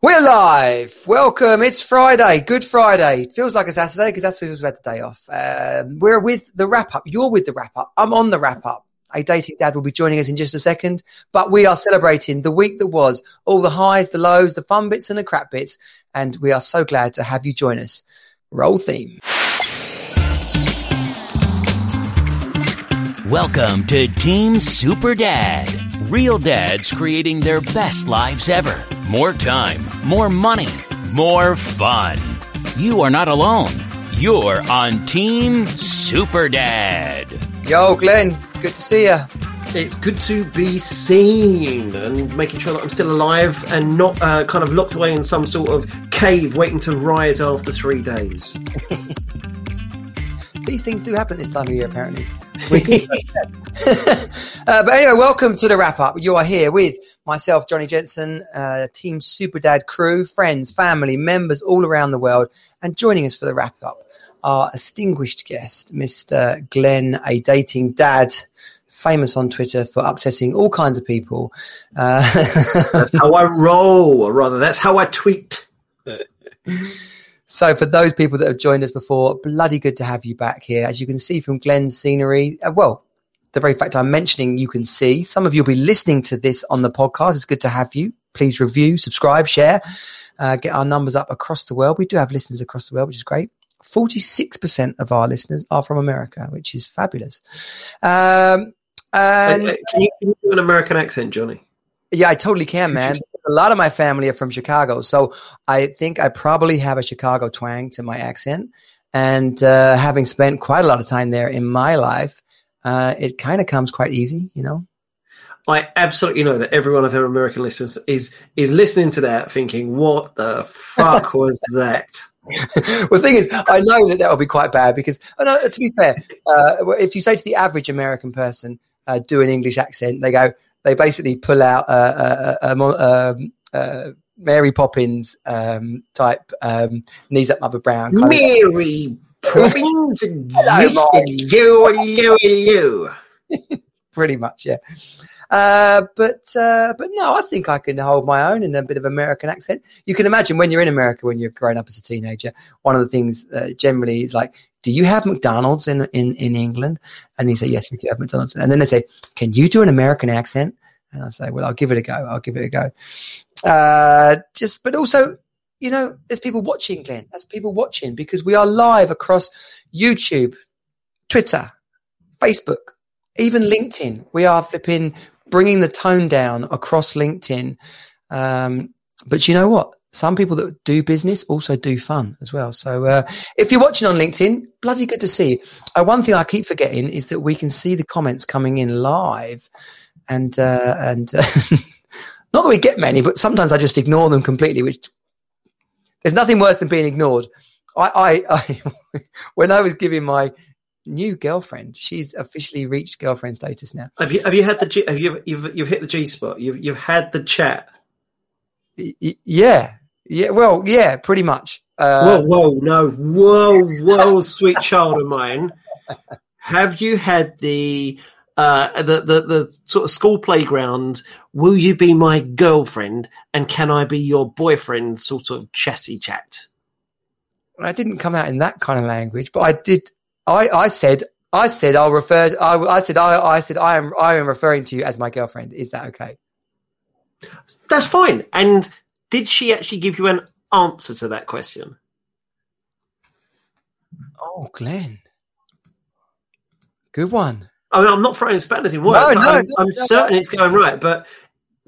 We're live. Welcome. It's Friday. Good Friday. Feels like a Saturday because that's what we've had the day off. Um, we're with the wrap up. You're with the wrap up. I'm on the wrap up. A dating dad will be joining us in just a second, but we are celebrating the week that was, all the highs, the lows, the fun bits and the crap bits. And we are so glad to have you join us. Roll theme. Welcome to Team Super Dad. Real dads creating their best lives ever. More time, more money, more fun. You are not alone. You're on Team Super Dad. Yo, Glenn, good to see you. It's good to be seen and making sure that I'm still alive and not uh, kind of locked away in some sort of cave waiting to rise after three days. These things do happen this time of year, apparently. uh, but anyway, welcome to the wrap up. You are here with myself, Johnny Jensen, uh, Team Super Dad crew, friends, family, members all around the world. And joining us for the wrap up, our distinguished guest, Mr. Glenn, a dating dad, famous on Twitter for upsetting all kinds of people. Uh, that's how I roll, or rather, that's how I tweet. So, for those people that have joined us before, bloody good to have you back here. As you can see from Glenn's scenery, uh, well, the very fact I'm mentioning, you can see. Some of you will be listening to this on the podcast. It's good to have you. Please review, subscribe, share, uh, get our numbers up across the world. We do have listeners across the world, which is great. 46% of our listeners are from America, which is fabulous. Um, and, can, you, can you do an American accent, Johnny? Yeah, I totally can, man a lot of my family are from Chicago, so I think I probably have a Chicago twang to my accent. And uh, having spent quite a lot of time there in my life, uh, it kind of comes quite easy, you know. I absolutely know that every one of our American listeners is is listening to that, thinking, "What the fuck was that?" well, the thing is, I know that that will be quite bad because, oh to be fair, uh, if you say to the average American person, uh, "Do an English accent," they go, they basically pull out a, a, a, a Mary Poppins um, type um, knees up, Mother Brown. Mary Poppins, hello, hello, hello. Pretty much, yeah. Uh, but uh, but no, I think I can hold my own in a bit of American accent. You can imagine when you're in America, when you're growing up as a teenager, one of the things uh, generally is like, "Do you have McDonald's in in in England?" And you say, "Yes, we do have McDonald's." And then they say, "Can you do an American accent?" And I say, "Well, I'll give it a go. I'll give it a go." Uh, just, but also, you know, there's people watching, Glenn. There's people watching because we are live across YouTube, Twitter, Facebook, even LinkedIn. We are flipping bringing the tone down across LinkedIn. Um, but you know what? Some people that do business also do fun as well. So uh, if you're watching on LinkedIn, bloody good to see you. Uh, one thing I keep forgetting is that we can see the comments coming in live, and uh, and not that we get many, but sometimes I just ignore them completely. Which there's nothing worse than being ignored. I, I, I when I was giving my new girlfriend. She's officially reached girlfriend status now. Have you have you had the G, have you you've you've hit the G spot? You've you've had the chat. Y- yeah, yeah. Well, yeah, pretty much. Uh, whoa, whoa, no, whoa, whoa, sweet child of mine. Have you had the uh, the, the the sort of school playground? Will you be my girlfriend and can I be your boyfriend? Sort of chatty chat. I didn't come out in that kind of language, but I did I, I said, I said, I'll refer. I, I said, I, I said, I am, I am referring to you as my girlfriend. Is that okay? That's fine. And did she actually give you an answer to that question? Oh, Glenn, good one. I mean, I'm not throwing spanners in works. No, no, I'm, no, I'm certain it's going right, but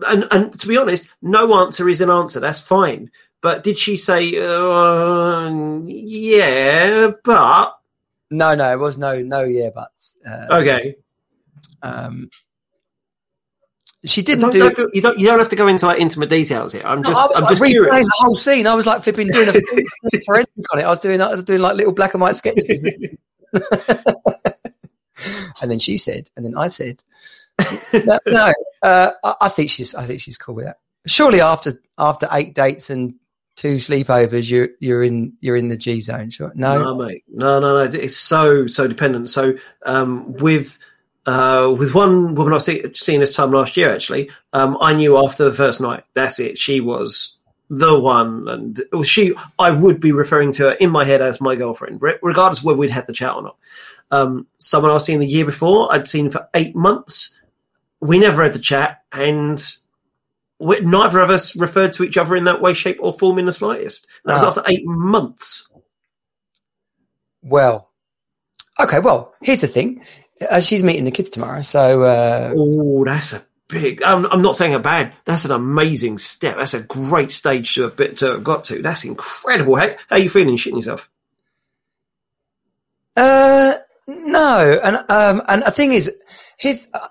and and to be honest, no answer is an answer. That's fine. But did she say, uh, yeah, but no, no, it was no, no yeah buts. Uh, okay. Um, she didn't don't, do. Don't, you don't. You don't have to go into like intimate details here. I'm just. No, I am just curious. the whole scene. I was like flipping doing a forensic on it. I was doing. I was doing like little black and white sketches. and then she said, and then I said, no, no uh, I, I, think she's. I think she's cool with that. Surely after after eight dates and two sleepovers, you're you're in you're in the G zone. Sure, no, no, mate, no, no, no. It's so so dependent. So um, with uh, with one woman I was seeing this time last year, actually, um, I knew after the first night, that's it. She was the one, and she, I would be referring to her in my head as my girlfriend, re- regardless of whether we'd had the chat or not. Um, someone I was seeing the year before, I'd seen for eight months. We never had the chat, and we, neither of us referred to each other in that way, shape, or form in the slightest. That was Ah. after eight months. Well, okay. Well, here's the thing. Uh, she's meeting the kids tomorrow, so uh, Oh, that's a big. I'm, I'm not saying a bad. That's an amazing step. That's a great stage to have bit to have got to. That's incredible. How, how are you feeling? Shitting yourself? Uh, no, and um, and the thing is, his uh,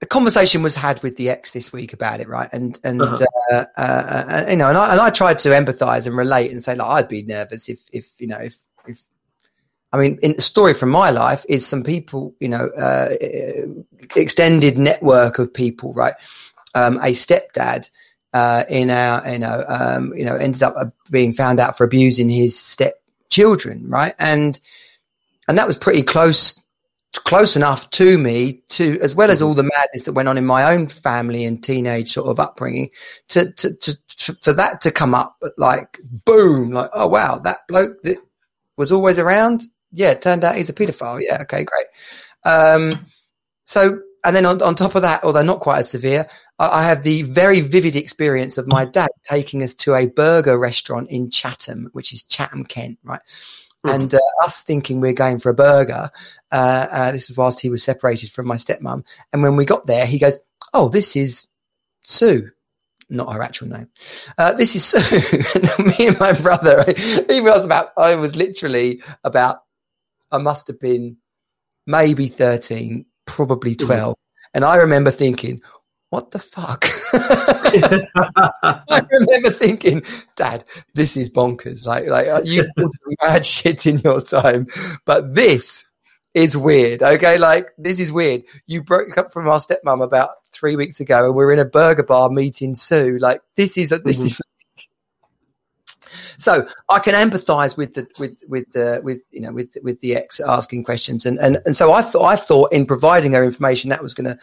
the conversation was had with the ex this week about it, right? And and Uh-huh. uh, uh, uh, you know, and I and I tried to empathise and relate and say like I'd be nervous if if you know if if I mean, in the story from my life is some people, you know, uh, extended network of people, right? Um, a stepdad uh, in our, you know, um, you know, ended up uh, being found out for abusing his stepchildren, right? And and that was pretty close, close enough to me to, as well as all the madness that went on in my own family and teenage sort of upbringing, to to, to, to for that to come up, like boom, like oh wow, that bloke that was always around. Yeah, it turned out he's a paedophile. Yeah, okay, great. Um, so, and then on, on top of that, although not quite as severe, I, I have the very vivid experience of my dad taking us to a burger restaurant in Chatham, which is Chatham, Kent, right? Mhm. And uh, us thinking we're going for a burger. Uh, uh, this was whilst he was separated from my stepmom. And when we got there, he goes, "Oh, this is Sue." Not her actual name. Uh, this is Sue. me and my brother, he was about, I was literally about I must have been maybe 13, probably 12. And I remember thinking, what the fuck? I remember thinking, Dad, this is bonkers. Like, like uh, you mad shit in your time, but this is weird. Okay, like this is weird. You broke up from our stepmom about three weeks ago, and we're in a burger bar meeting Sue. Like this is a, this Mhm. is. So I can empathise with the with with the with you know with with the ex asking questions and and and so I thought I thought in providing her information that was going to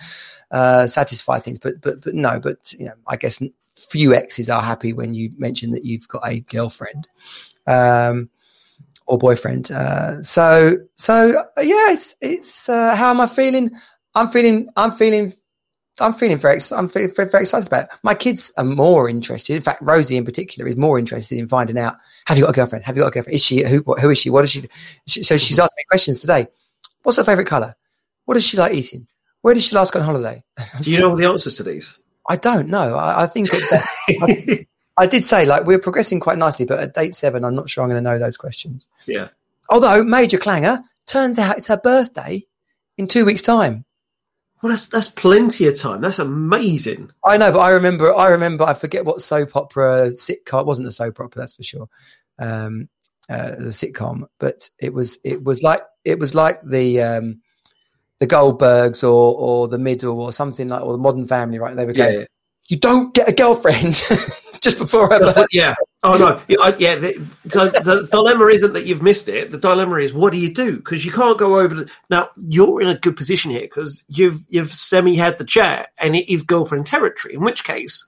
uh, satisfy things, but but but no, but you know I guess few exes are happy when you mention that you've got a girlfriend. Um, or boyfriend. Uh, so, so yeah, it's, it's, uh, how am I feeling? I'm feeling, I'm feeling, I'm feeling very, I'm feeling very, very excited about it. My kids are more interested. In fact, Rosie in particular is more interested in finding out, have you got a girlfriend? Have you got a girlfriend? Is she, who, what, who is she? What does she, do? she so she's asked me questions today. What's her favorite color? What does she like eating? Where did she last go on holiday? Do you know all the answers to these? I don't know. I, I think that, I did say like we're progressing quite nicely, but at date seven, I'm not sure I'm going to know those questions. yeah. Although major clanger turns out it's her birthday in two weeks' time. Well, that's that's plenty of time. That's amazing. I know, but I remember. I remember. I forget what soap opera sitcom. It wasn't a soap opera, that's for sure. Um, uh, the sitcom, but it was. It was like. It was like the. Um, the Goldbergs or or the Middle or something like or the Modern Family, right? They were going, Yeah. "You don't get a girlfriend just before her birthday." yeah. Oh no. Yeah. The, so the dilemma isn't that you've missed it. The dilemma is what do you do? Because you can't go over the. Now you're in a good position here because you've you've semi had the chat and it is girlfriend territory. In which case.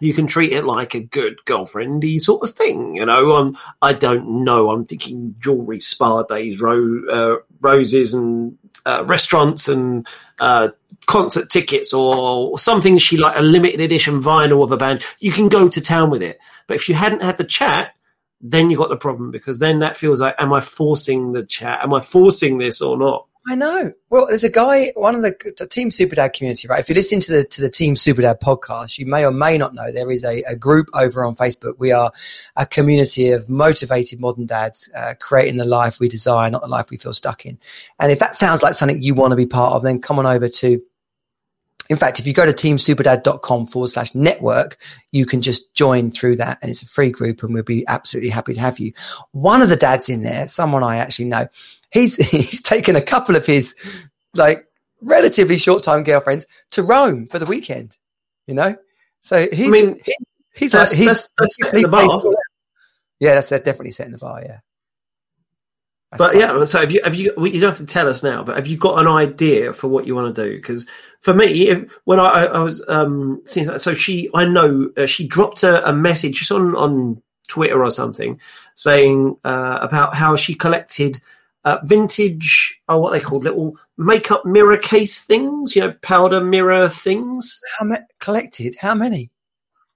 You can treat it like a good girlfriendy sort of thing, you know. Um, I don't know. I'm thinking jewelry, spa days, ro- uh, roses, and uh, restaurants, and uh, concert tickets or something she like a limited edition vinyl of a band, you can go to town with it. But if you hadn't had the chat, then you got the problem because then that feels like, am I forcing the chat? Am I forcing this or not? I know. Well, there's a guy, one of the, the Team Superdad community, right? If you listen to the to the Team Superdad podcast, you may or may not know there is a, a group over on Facebook. We are a community of motivated modern dads uh, creating the life we desire, not the life we feel stuck in. And if that sounds like something you want to be part of, then come on over to. In fact, if you go to teamsuperdad.com forward slash network, you can just join through that and it's a free group and we'll be absolutely happy to have you. One of the dads in there, someone I actually know, he's he's taken a couple of his like relatively short time girlfriends to Rome for the weekend. You know, so he's I mean, he, he's like he's that's, that's setting the bar. yeah, that's definitely setting the bar. Yeah, That's But yeah, so have you have you? well, You don't have to tell us now, but have you got an idea for what you want to do? Because for me, if, when I, I, I was um, seeing, that- so she, I know uh, she dropped a, a message just on on Twitter or something saying uh, about how she collected uh, vintage, oh, what they called little makeup mirror case things, you know, powder mirror things. how ma- collected? How many?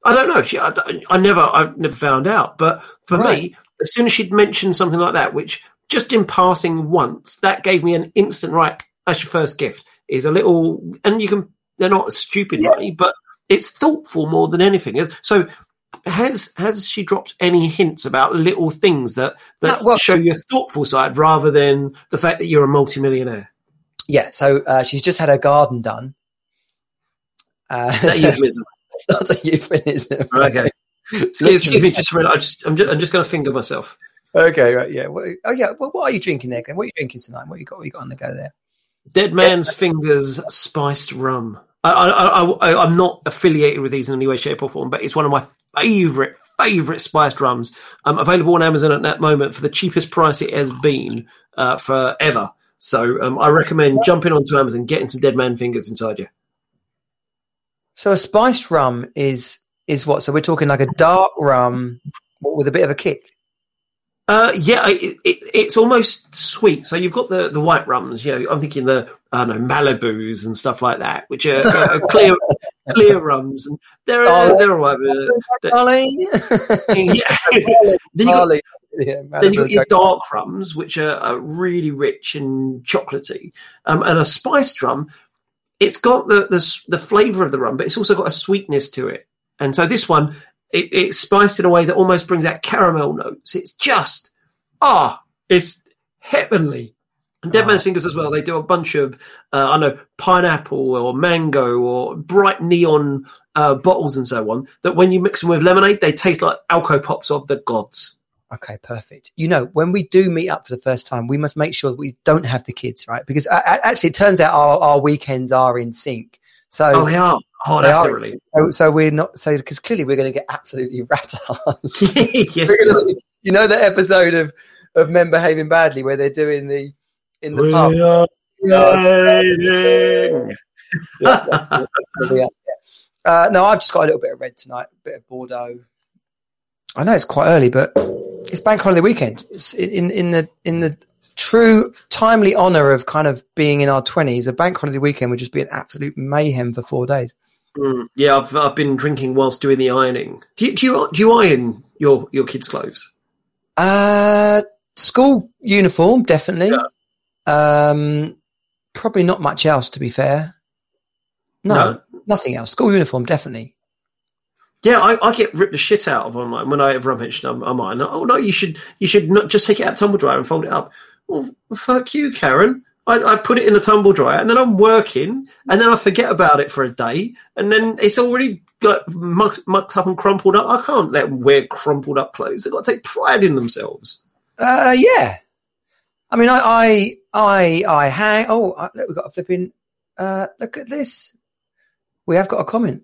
I don't know. She, I, I never, I've never found out. But for Right. me, as soon as she'd mentioned something like that, which just in passing once, that gave me an instant right. That's your first gift. Is a little, and you can. They're not stupid Yeah. money, but it's thoughtful more than anything. So. Has has she dropped any hints about little things that that No, well- show your thoughtful side rather than the fact that you're a multimillionaire? Yeah, so uh, she's just had her garden done. Uh, Is that euphemism? it's not a euphemism. okay. Excuse, excuse me, just a minute. I just, I'm just, I'm just going to finger myself. Okay, right, yeah. Well, oh, yeah. Well, what are you drinking there, Glenn? What are you drinking tonight? What you got? What you got on the go there? Dead Man's Fingers spiced rum. I, I, I, I, I'm not affiliated with these in any way, shape, or form, but it's one of my favourite, favourite spiced rums. Um, available on Amazon at that moment for the cheapest price it has been uh, forever. So um, I recommend jumping onto Amazon, getting some Dead Man Fingers inside you. So a spiced rum is is what? So we're talking like a dark rum with a bit of a kick. Uh, yeah, it, it, it's almost sweet. So you've got the, the white rums. You know, I'm thinking the I don't know Malibus and stuff like that, which are, are clear clear rums, and they're Oh. they're all right. but- yeah. then you got Yeah, then you've got your dark rums, which are, are really rich and chocolatey, um, and a spiced rum. It's got the, the the flavour of the rum, but it's also got a sweetness to it. And so this one, it, it's spiced in a way that almost brings out caramel notes. It's just ah, it's heavenly. And Dead. Man's Fingers as well. They do a bunch of uh, I know pineapple or mango or bright neon uh, bottles and so on. That when you mix them with lemonade, they taste like alco pops of the gods. Okay, perfect. You know, when we do meet up for the first time, we must make sure that we don't have the kids, right? Because uh, actually, it turns out our, our weekends are in sync. So, Oh, they are. Oh, they are a in relief. sync. so, so we're not so because clearly we're going to get absolutely rat yes, gonna- you know that episode of of men behaving badly where they're doing the in the we pub. are Yeah, that's- that's gonna be up there. Uh, no, I've just got a little bit of red tonight, a bit of Bordeaux. I know it's quite early, but it's bank holiday weekend. It's in in the in the true timely honour of kind of being in our twenties. A bank holiday weekend would just be an absolute mayhem for four days. Mm, yeah, I've I've been drinking whilst doing the ironing. Do you do you, do you iron your your kids' clothes? Uh, school uniform, definitely. Um, probably not much else, to be fair. No, No? nothing else. School uniform, definitely. Yeah, I, I get ripped the shit out of on mine whenever I mention I'm, I'm iron. Oh no, you should you should not just take it out of tumble dryer and fold it up. Well, fuck you, Karen. I, I put it in a tumble dryer and then I'm working and then I forget about it for a day and then it's already like mucked, mucked up and crumpled up. I can't let them wear crumpled up clothes. They've got to take pride in themselves. Uh, yeah. I mean, I, I, I, I hang. Oh, look, we've got a flipping. Uh, look at this. We have got a comment.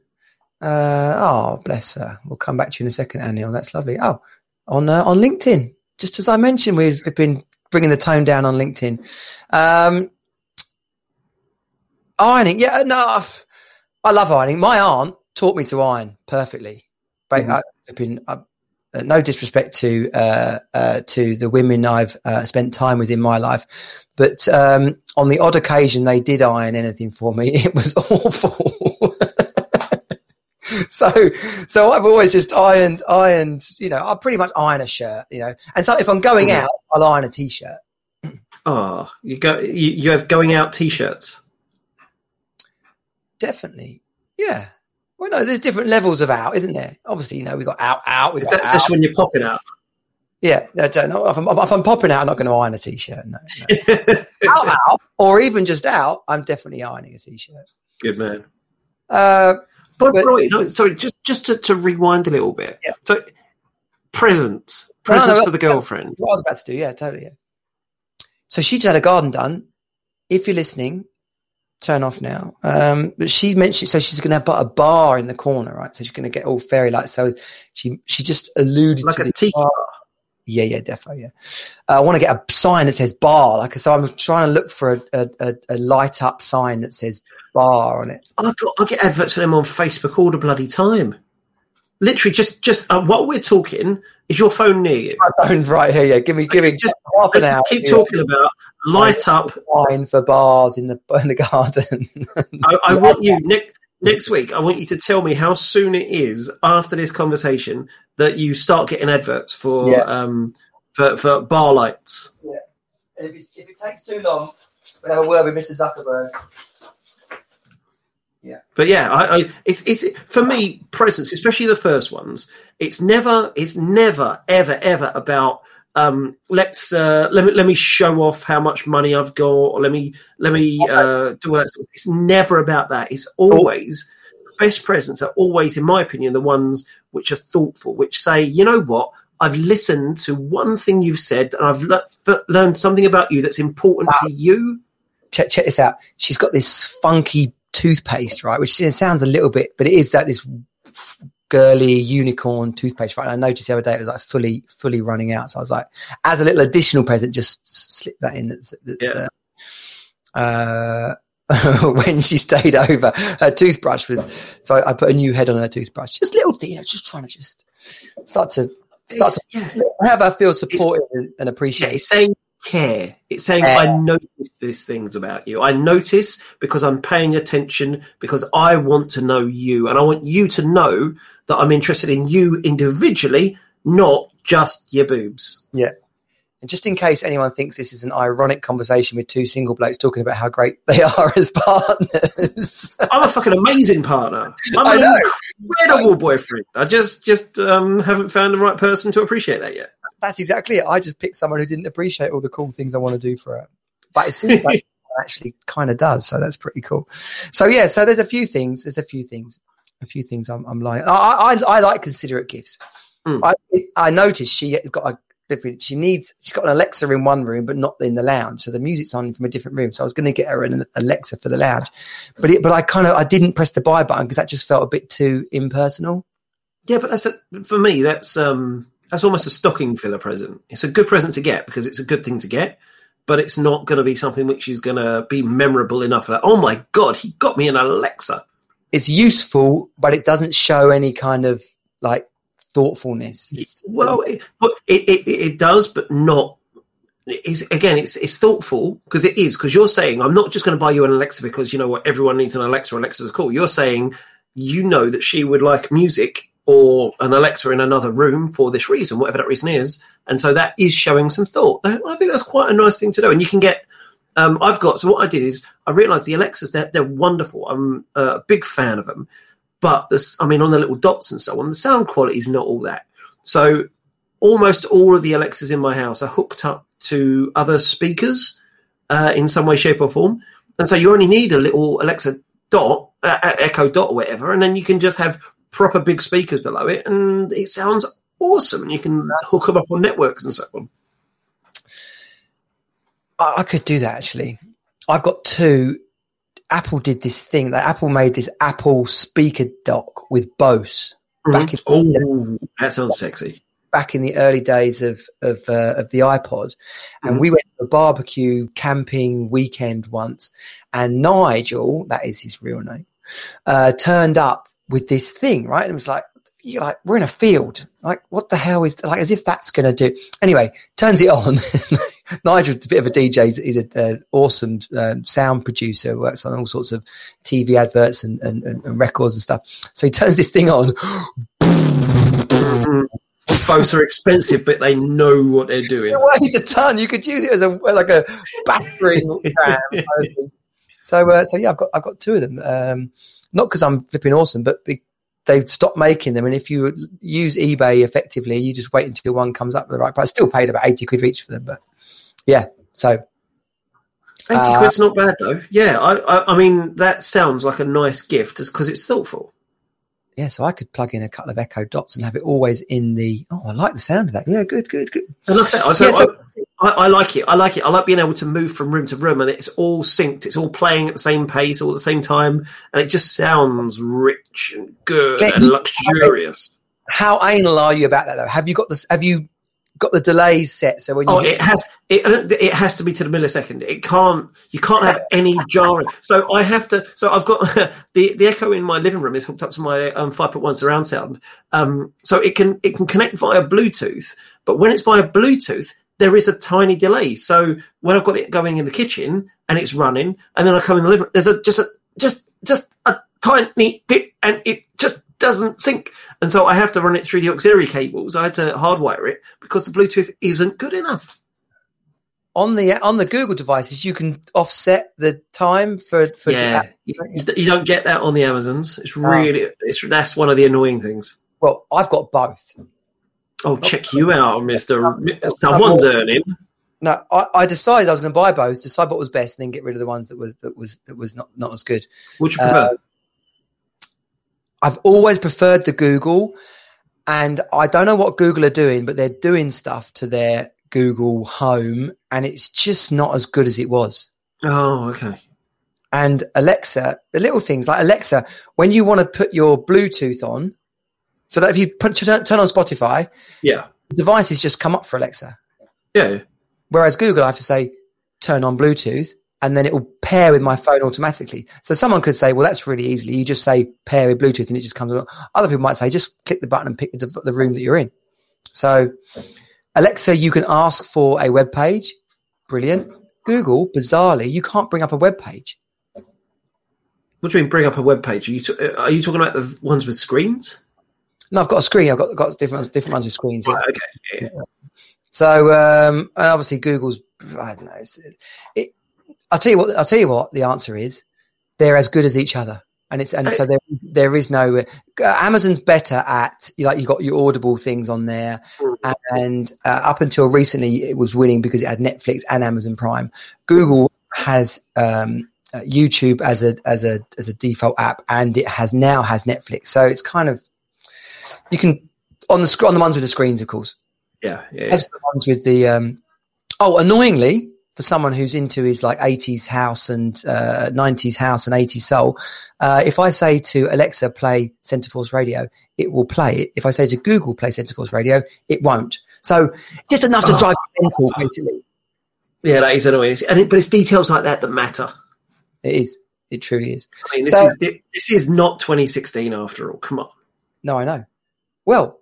Uh, oh, bless her. We'll come back to you in a second, Anil. That's lovely. Oh, on uh, on LinkedIn. Just as I mentioned, we've been bringing the tone down on LinkedIn. Um, ironing, yeah, no, I've- love ironing. My aunt taught me to iron perfectly. But Mhm. I, I, uh, no disrespect to uh, uh, to the women I've uh, spent time with in my life, but um, on the odd occasion they did iron anything for me. It was awful. so, so I've always just ironed, ironed. You know, I pretty much iron a shirt. You know, and so if I'm going out, I'll iron a t-shirt. Oh, you go you, you have going out t-shirts. Definitely, yeah. Well, no, there's different levels of out, isn't there? Obviously, you know, we got out, out. We Is that out. just when you're popping out? Yeah, no, don't know. If I'm, if I'm popping out, I'm not going to iron a t-shirt. No, no. out, out, or even just out, I'm definitely ironing a t-shirt. Good man. Uh, But, But- right, no, sorry, just just to, to rewind a little bit. Yeah. So presents, presents no, for the girlfriend. what I was about to do, yeah, totally. Yeah. So she just had a garden done. If you're listening, turn off now. Um, but she mentioned so she's going to have put a bar in the corner, right? So she's going to get all fairy lights. So she she just alluded Like to a the tiki bar. Yeah, yeah, defo, yeah. Uh, I want to get a sign that says bar. Like, so I'm trying to look for a, a, a, a light up sign that says bar on it. I got I get adverts for them on Facebook all the bloody time. Literally, just just uh, while we're talking, is your phone near you? My phone's right here. Yeah, give me, give me Just half an hour. keep talking about light up. Sign for bars in the in the garden. I, I want you next next week. I want you to tell me how soon it is after this conversation that you start getting adverts for Yeah. um for, for bar lights. And if, it's, if it takes too long, we'll have a word with Mr. Zuckerberg. But yeah, I, I it's it's for me presents, especially the first ones. It's never it's never ever ever about um let's uh let me let me show off how much money I've got or let me let me uh do all that. It's never about that. It's always best presents are always, in my opinion, the ones which are thoughtful, which say, you know what, I've listened to one thing you've said and I've le- f- learned something about you that's important to you. Check, check this out. She's got this funky toothpaste, right? Which sounds a little bit, but it is that this girly unicorn toothpaste, right? And I noticed the other day it was like fully, fully running out. So I was like, as a little additional present, just slip that in. That's, that's Yeah. uh, uh, when she stayed over, her toothbrush was. So I, I put a new head on her toothbrush. Just little thing, you know, just trying to just start to start to yeah. have her feel supported and, and Yeah, appreciated. it's saying care. It's saying Care. I notice these things about you. I notice because I'm paying attention because I want to know you and I want you to know that I'm interested in you individually, not just your boobs. Yeah. And just in case anyone thinks this is an ironic conversation with two single blokes talking about how great they are as partners, I'm a fucking amazing partner. I'm I an know. incredible boyfriend. I just just um, haven't found the right person to appreciate that yet. That's exactly it. I just picked someone who didn't appreciate all the cool things I want to do for her, but it seems like actually kind of does. So that's pretty cool. So yeah, so there's a few things. There's a few things. A few things I'm, I'm lining. I, I I like considerate gifts. Mm. I I noticed she has got a she needs she's got an Alexa in one room but not in the lounge so the music's on from a different room so I was going to get her an Alexa for the lounge but it, but I kind of I didn't press the buy button because that just felt a bit too impersonal Yeah, but that's a, for me. That's um, that's almost a stocking filler present. It's a good present to get because it's a good thing to get, but it's not going to be something which is going to be memorable enough. Like, oh my god, he got me an Alexa. it's useful but it doesn't show any kind of like thoughtfulness It's- Well, it, but it, it, it does, but not. It's, again, it's it's thoughtful because it is because you're saying I'm not just going to buy you an Alexa because you know what everyone needs an Alexa. Alexa's cool. You're saying you know that she would like music or an Alexa in another room for this reason, whatever that reason is, and so that is showing some thought. I think that's quite a nice thing to do, and you can get. Um, I've got so what I did is I realised the Alexas they're they're wonderful. I'm a big fan of them, but this I mean on the little dots and so on, the sound quality is not all that. So almost all of the Alexas in my house are hooked up to other speakers uh, in some way, shape, or form, and so you only need a little Alexa dot, uh, uh, Echo dot, or whatever, and then you can just have proper big speakers below it, and it sounds awesome. And you can hook them up on networks and so on. I, I could do that actually. I've got two. Apple did this thing that Apple made this Apple speaker dock with Bose back in Oh, that sounds sexy. back in the early days of of, uh, of the iPod, and Mhm. we went to a barbecue camping weekend once, and Nigel, that is his real name, uh, turned up with this thing, right? And it was like, you're like, we're in a field, like, what the hell is like, as if that's going to do. Anyway, turns it on. Nigel's a bit of a DJ. He's, he's an uh, awesome um, sound producer, works on all sorts of TV adverts and, and, and, records and stuff. So he turns this thing on. Bose are expensive, but they know what they're doing. It weighs a ton. You could use it as a like a battering ram. kind of thing. So, uh, so yeah, I've got I've got two of them. Um, not because I'm flipping awesome, but be, they've stopped making them. And if you use eBay effectively, you just wait until one comes up at the right price. Still paid about eighty quid each for them, but yeah. So Eighty Uh, quid's not bad though. Yeah, I, I, I mean that sounds like a nice gift because it's thoughtful. yeah, so I could plug in a couple of Echo Dots and have it always in the. Oh, I like the sound of that. Yeah, good, good, good. And like I said, I, so Yeah, so- I, I like it. I like it. I like being able to move from room to room and it's all synced. It's all playing at the same pace, all at the same time, and it just sounds rich and good and luxurious. How anal are you about that though? Have you got this? Have you got the delays set. So when you Oh, it has it, it has to be to the millisecond. It can't you can't have any jarring. So I have to. So I've got the the Echo in my living room is hooked up to my um, five point one surround sound. Um, so it can it can connect via Bluetooth, but when it's via Bluetooth, there is a tiny delay. So when I've got it going in the kitchen and it's running, and then I come in the living room, there's a just a just just a tiny bit, and it just doesn't sync. And so I have to run it through the auxiliary cables. I had to hardwire it because the Bluetooth isn't good enough. on the on the Google devices, you can offset the time for for yeah, you, you don't get that on the Amazons. It's really oh. it's that's one of the annoying things. Well, I've got both. Oh, check you out, Mister. Someone's earning. No, I, I decided I was going to buy both, decide what was best, and then get rid of the ones that was that was that was not not as good. Would you prefer? Uh, I've always preferred the Google, and I don't know what Google are doing, but they're doing stuff to their Google Home, and it's just not as good as it was. oh, okay. And Alexa, the little things like Alexa, when you want to put your Bluetooth on, so that if you put, turn, turn on Spotify, Yeah, the devices just come up for Alexa. yeah. Whereas Google, I have to say, turn on Bluetooth, and then it will pair with my phone automatically. So someone could say, well, that's really easily. You just say pair with Bluetooth, and it just comes on. Other people might say, just click the button and pick the, the room that you're in. So Alexa, you can ask for a web page. Brilliant. Google, bizarrely, you can't bring up a web page. What do you mean? Bring up a web page? Are you, t- are you talking about the ones with screens? No, I've got a screen. I've got, got different different ones with screens. here. Right, okay. Yeah. So um, and obviously Google's. I don't know. It's, it, I'll tell you what. I'll tell you what the answer is. They're as good as each other, and it's and so there there is no. Amazon's better at like you got your Audible things on there, and uh, up until recently it was winning because it had Netflix and Amazon Prime. Google has um, uh, YouTube as a as a as a default app, and it has now has Netflix. So it's kind of you can on the on the ones with the screens, of course. Yeah, yeah. As for the ones with the um, oh, annoyingly for someone who's into his like 80s house and uh, 90s house and 80s soul, uh, if I say to Alexa play Centreforce Radio, it will play it. If I say to Google play Centreforce Radio, it won't. So just enough to drive you mental, basically. yeah, that is annoying. It's- And it, but it's details like that that matter. It is. It truly is. I mean, this So- is this is not 2016 after all. Come on. No, I know. Well,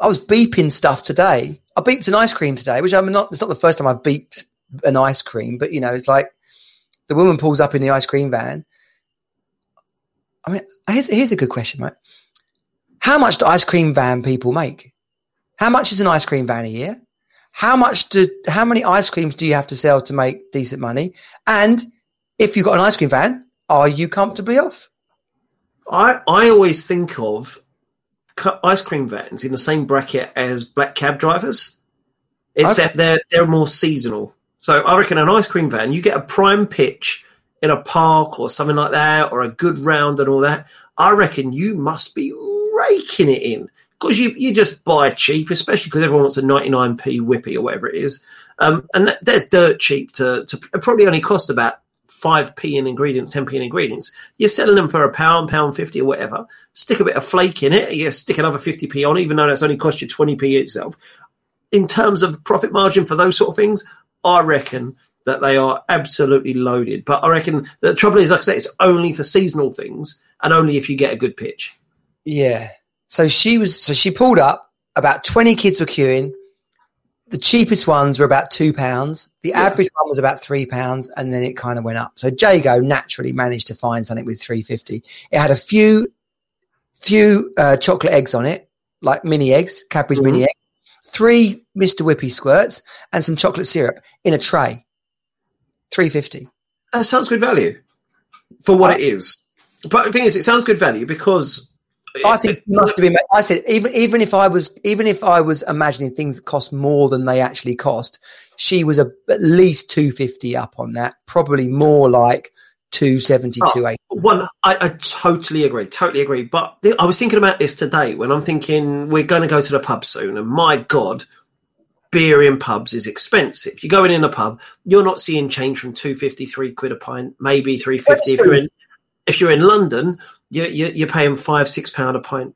I was beeping stuff today. I beeped an ice cream today, which I'm not. It's not the first time I've beeped an ice cream, but you know, it's like the woman pulls up in the ice cream van. I mean, here's here's a good question, right? How much do ice cream van people make? How much is an ice cream van a year? How much do how many ice creams do you have to sell to make decent money? And if you've got an ice cream van, are you comfortably off? I I always think of ice cream vans in the same bracket as black cab drivers, except they're they're more seasonal. So I reckon an ice cream van, you get a prime pitch in a park or something like that, or a good round and all that. I reckon you must be raking it in because you you just buy cheap, especially because everyone wants a ninety nine p whippy or whatever it is, um, and that- they're dirt cheap to to probably only cost about. 5p in ingredients, 10p in ingredients. You're selling them for a pound, pound 50 or whatever. Stick a bit of flake in it. You stick another 50p on, even though that's only cost you 20p itself. In terms of profit margin for those sort of things, I reckon that they are absolutely loaded. But I reckon the trouble is, like I said, it's only for seasonal things and only if you get a good pitch. Yeah. So she was, so she pulled up, about 20 kids were queuing. The cheapest ones were about two pounds. The Yeah. average one was about three pounds, and then it kind of went up. So Jago naturally managed to find something with 350. It had a few, few uh, chocolate eggs on it, like mini eggs, Cadbury's Mhm. mini egg, three Mr. Whippy squirts, and some chocolate syrup in a tray. 350. That sounds good value for what it is. But the thing is, it sounds good value because I think it must have been. I said even even if I was even if I was imagining things that cost more than they actually cost, she was a, at least two fifty up on that. Probably more like 270, Oh. 280. One, I, I totally agree, totally agree. But th- I was thinking about this today when I'm thinking we're going to go to the pub soon, and my God, beer in pubs is expensive. You're going in a pub, you're not seeing change from two fifty, three quid a pint, maybe three fifty. If you're in, if you're in London, you're, paying five, six pound a pint.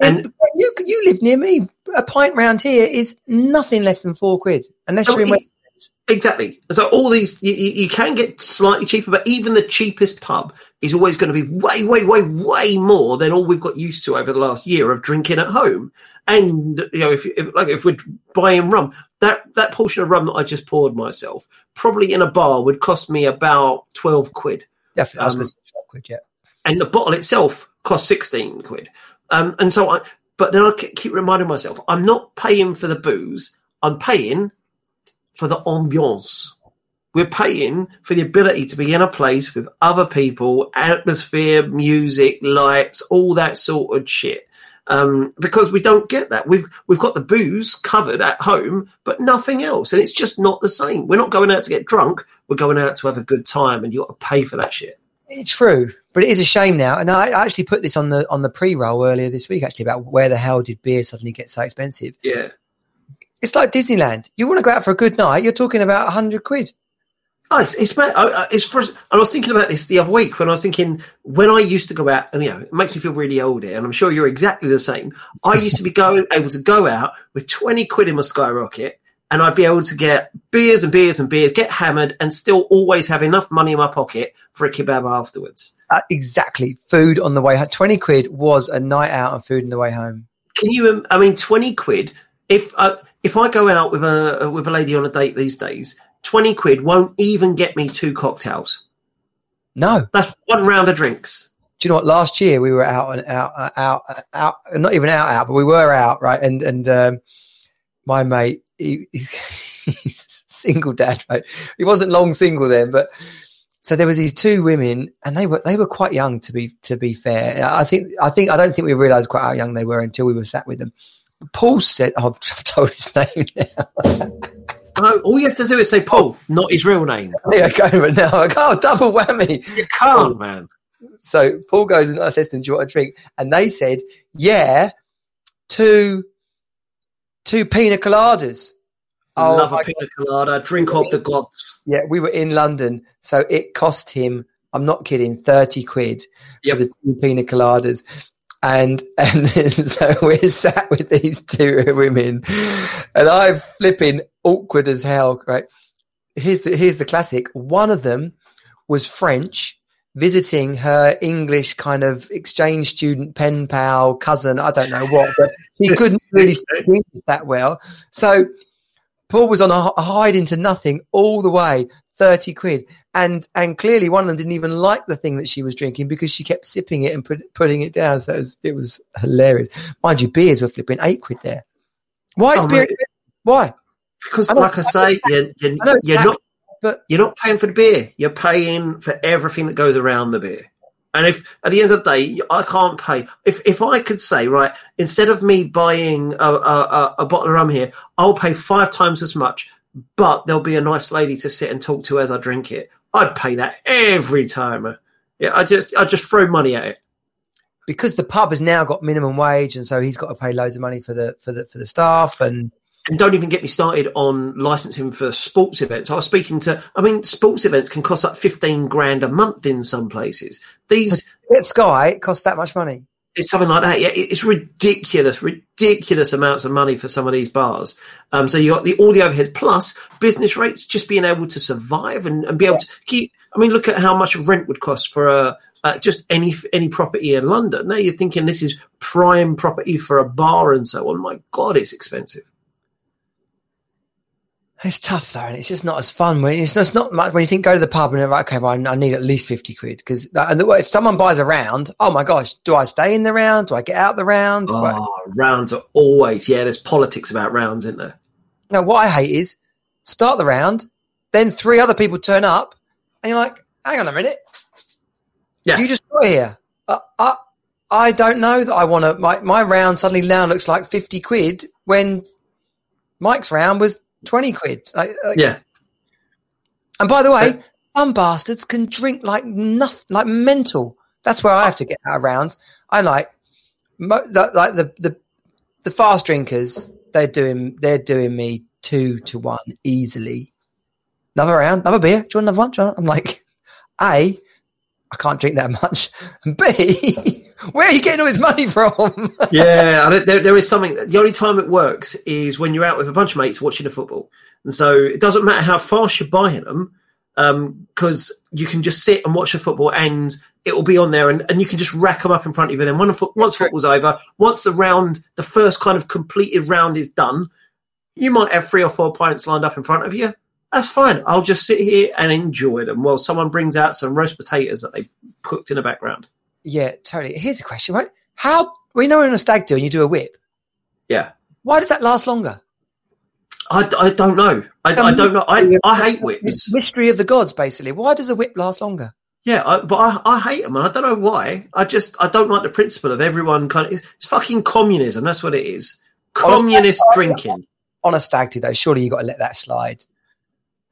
And you you live near me. a pint round here is nothing less than four quid, unless you're in. it- Exactly. So all these you, you you can get slightly cheaper, but even the cheapest pub is always going to be way, way, way, way more than all we've got used to over the last year of drinking at home. And you know, if, if like if we're buying rum, that that portion of rum that I just poured myself, probably in a bar, would cost me about twelve quid, Definitely, um, going to say 12 quid, yeah. And the bottle itself costs sixteen quid. Um, and so I, but then I keep reminding myself, I'm not paying for the booze. I'm paying for the ambiance. We're paying for the ability to be in a place with other people, atmosphere, music, lights, all that sort of shit. Um, because we don't get that. We've we've got the booze covered at home, but nothing else, and it's just not the same. We're not going out to get drunk. We're going out to have a good time, and you got to pay for that shit. It's true, but it is a shame now. And I actually put this on the on the pre-roll earlier this week, actually, about where the hell did beer suddenly get so expensive? Yeah, It's like Disneyland. You want to go out for a good night, you're talking about hundred quid. Oh, it's, it's, mad. I, I- it's frus- and I was thinking about this the other week when I was thinking when I used to go out, and you know, it makes me feel really old here, and I'm sure you're exactly the same. I used to be going able to go out with 20 quid in my skyrocket, and I'd be able to get beers and beers and beers, get hammered, and still always have enough money in my pocket for a kebab afterwards. Uh, exactly. Food on the way home. Twenty quid was a night out and food on the way home. Can you? um, I mean, 20 quid. If uh, if I go out with a with a lady on a date these days, 20 quid won't even get me two cocktails. No. That's one round of drinks. Do you know what? Last year we were out and out, uh, out, uh, out, not even out, out, but we were out, right? And and um, my mate, he, he's, he's single dad, right? He wasn't long single then, but so there was these two women, and they were they were quite young to be to be fair. I think I think I don't think we realised quite how young they were until we were sat with them. Paul said, oh, "I've told his name now." No, all you have to do is say Paul, not his real name. there you go, but now I go oh, double whammy. You can't, man. So Paul goes and I says to them, "Do you want a drink?" And they said, "Yeah, two, two pina coladas." Oh, Love a pina colada, drink of the gods. Yeah, we were in London, so it cost him. I'm not kidding, thirty quid Yep. for the two pina coladas, and and so we're sat with these two women, and I'm flipping awkward as hell. Right? Here's the here's the classic. One of them was French, visiting her English kind of exchange student, pen pal, cousin. I don't know what, but he couldn't really speak English that well, so. Paul was on a, hide into nothing all the way, 30 quid. And and clearly one of them didn't even like the thing that she was drinking because she kept sipping it and put, putting it down. So it was, it was hilarious. Mind you, beers were flipping eight quid there. Why is Oh, beer? Why? Because, I like I say, you're, you're, I know it's you're not but you're not paying for the beer. You're paying for everything that goes around the beer. And if at the end of the day, I can't pay. If if I could say right, instead of me buying a, a, a, bottle of rum here, I'll pay five times as much, but there'll be a nice lady to sit and talk to as I drink it. I'd pay that every time. Yeah, I just I just throw money at it. because the pub has now got minimum wage, and so he's got to pay loads of money for the for the for the staff and And don't even get me started on licensing for sports events. I was speaking to, I mean, sports events can cost up 15 grand a month in some places. These, get Sky it costs that much money. it's something like that. Yeah, it's ridiculous, ridiculous amounts of money for some of these bars. Um, so you got the all the overheads plus business rates, just being able to survive and, and be able to keep. I mean, look at how much rent would cost for a uh, just any any property in London. Now you're thinking this is prime property for a bar and so on. My God, it's expensive. It's tough though, and it's just not as fun. When it's just not much when you think go to the pub and like, okay, well, I need at least fifty quid because if someone buys a round, oh my gosh, do I stay in the round? Do I get out the round? Do I- Oh, rounds are always yeah. There's politics about rounds, isn't there? No, what I hate is start the round, then three other people turn up, and you're like, hang on a minute, Yeah. you just got here. Uh, uh, I don't know that I want to. My my round suddenly now looks like fifty quid when Mike's round was twenty quid. Like, like- Yeah. And by the way, some bastards can drink like nothing, like mental. That's where I have to get out of rounds. I like, mo- the, like the, the the fast drinkers. They're doing they're doing me two to one easily. Another round, another beer. Do you want another one? Do you want- I'm like, a, I can't drink that much. B, Where are you getting all this money from? yeah, there, there is something. The only time it works is when you're out with a bunch of mates watching a football, and so it doesn't matter how fast you're buying them, because um, you can just sit and watch the football, and it will be on there, and, and you can just rack them up in front of you. And then when the fo- once football's over, once the round, the first kind of completed round is done, you might have three or four pints lined up in front of you. That's fine. I'll just sit here and enjoy them while someone brings out some roast potatoes that they cooked in the background. Yeah, totally. Here's a question, right? How we know in a stag do and you do a whip. Yeah. Why does that last longer? I, I don't know. I, I don't know. I, I hate whips. Mystery of the gods, basically. Why does a whip last longer? Yeah, I, but I, I hate them, and I don't know why. I just I don't like the principle of everyone kind of. It's fucking communism. That's what it is. Communist drinking. On a stag do, though, surely you got to let that slide.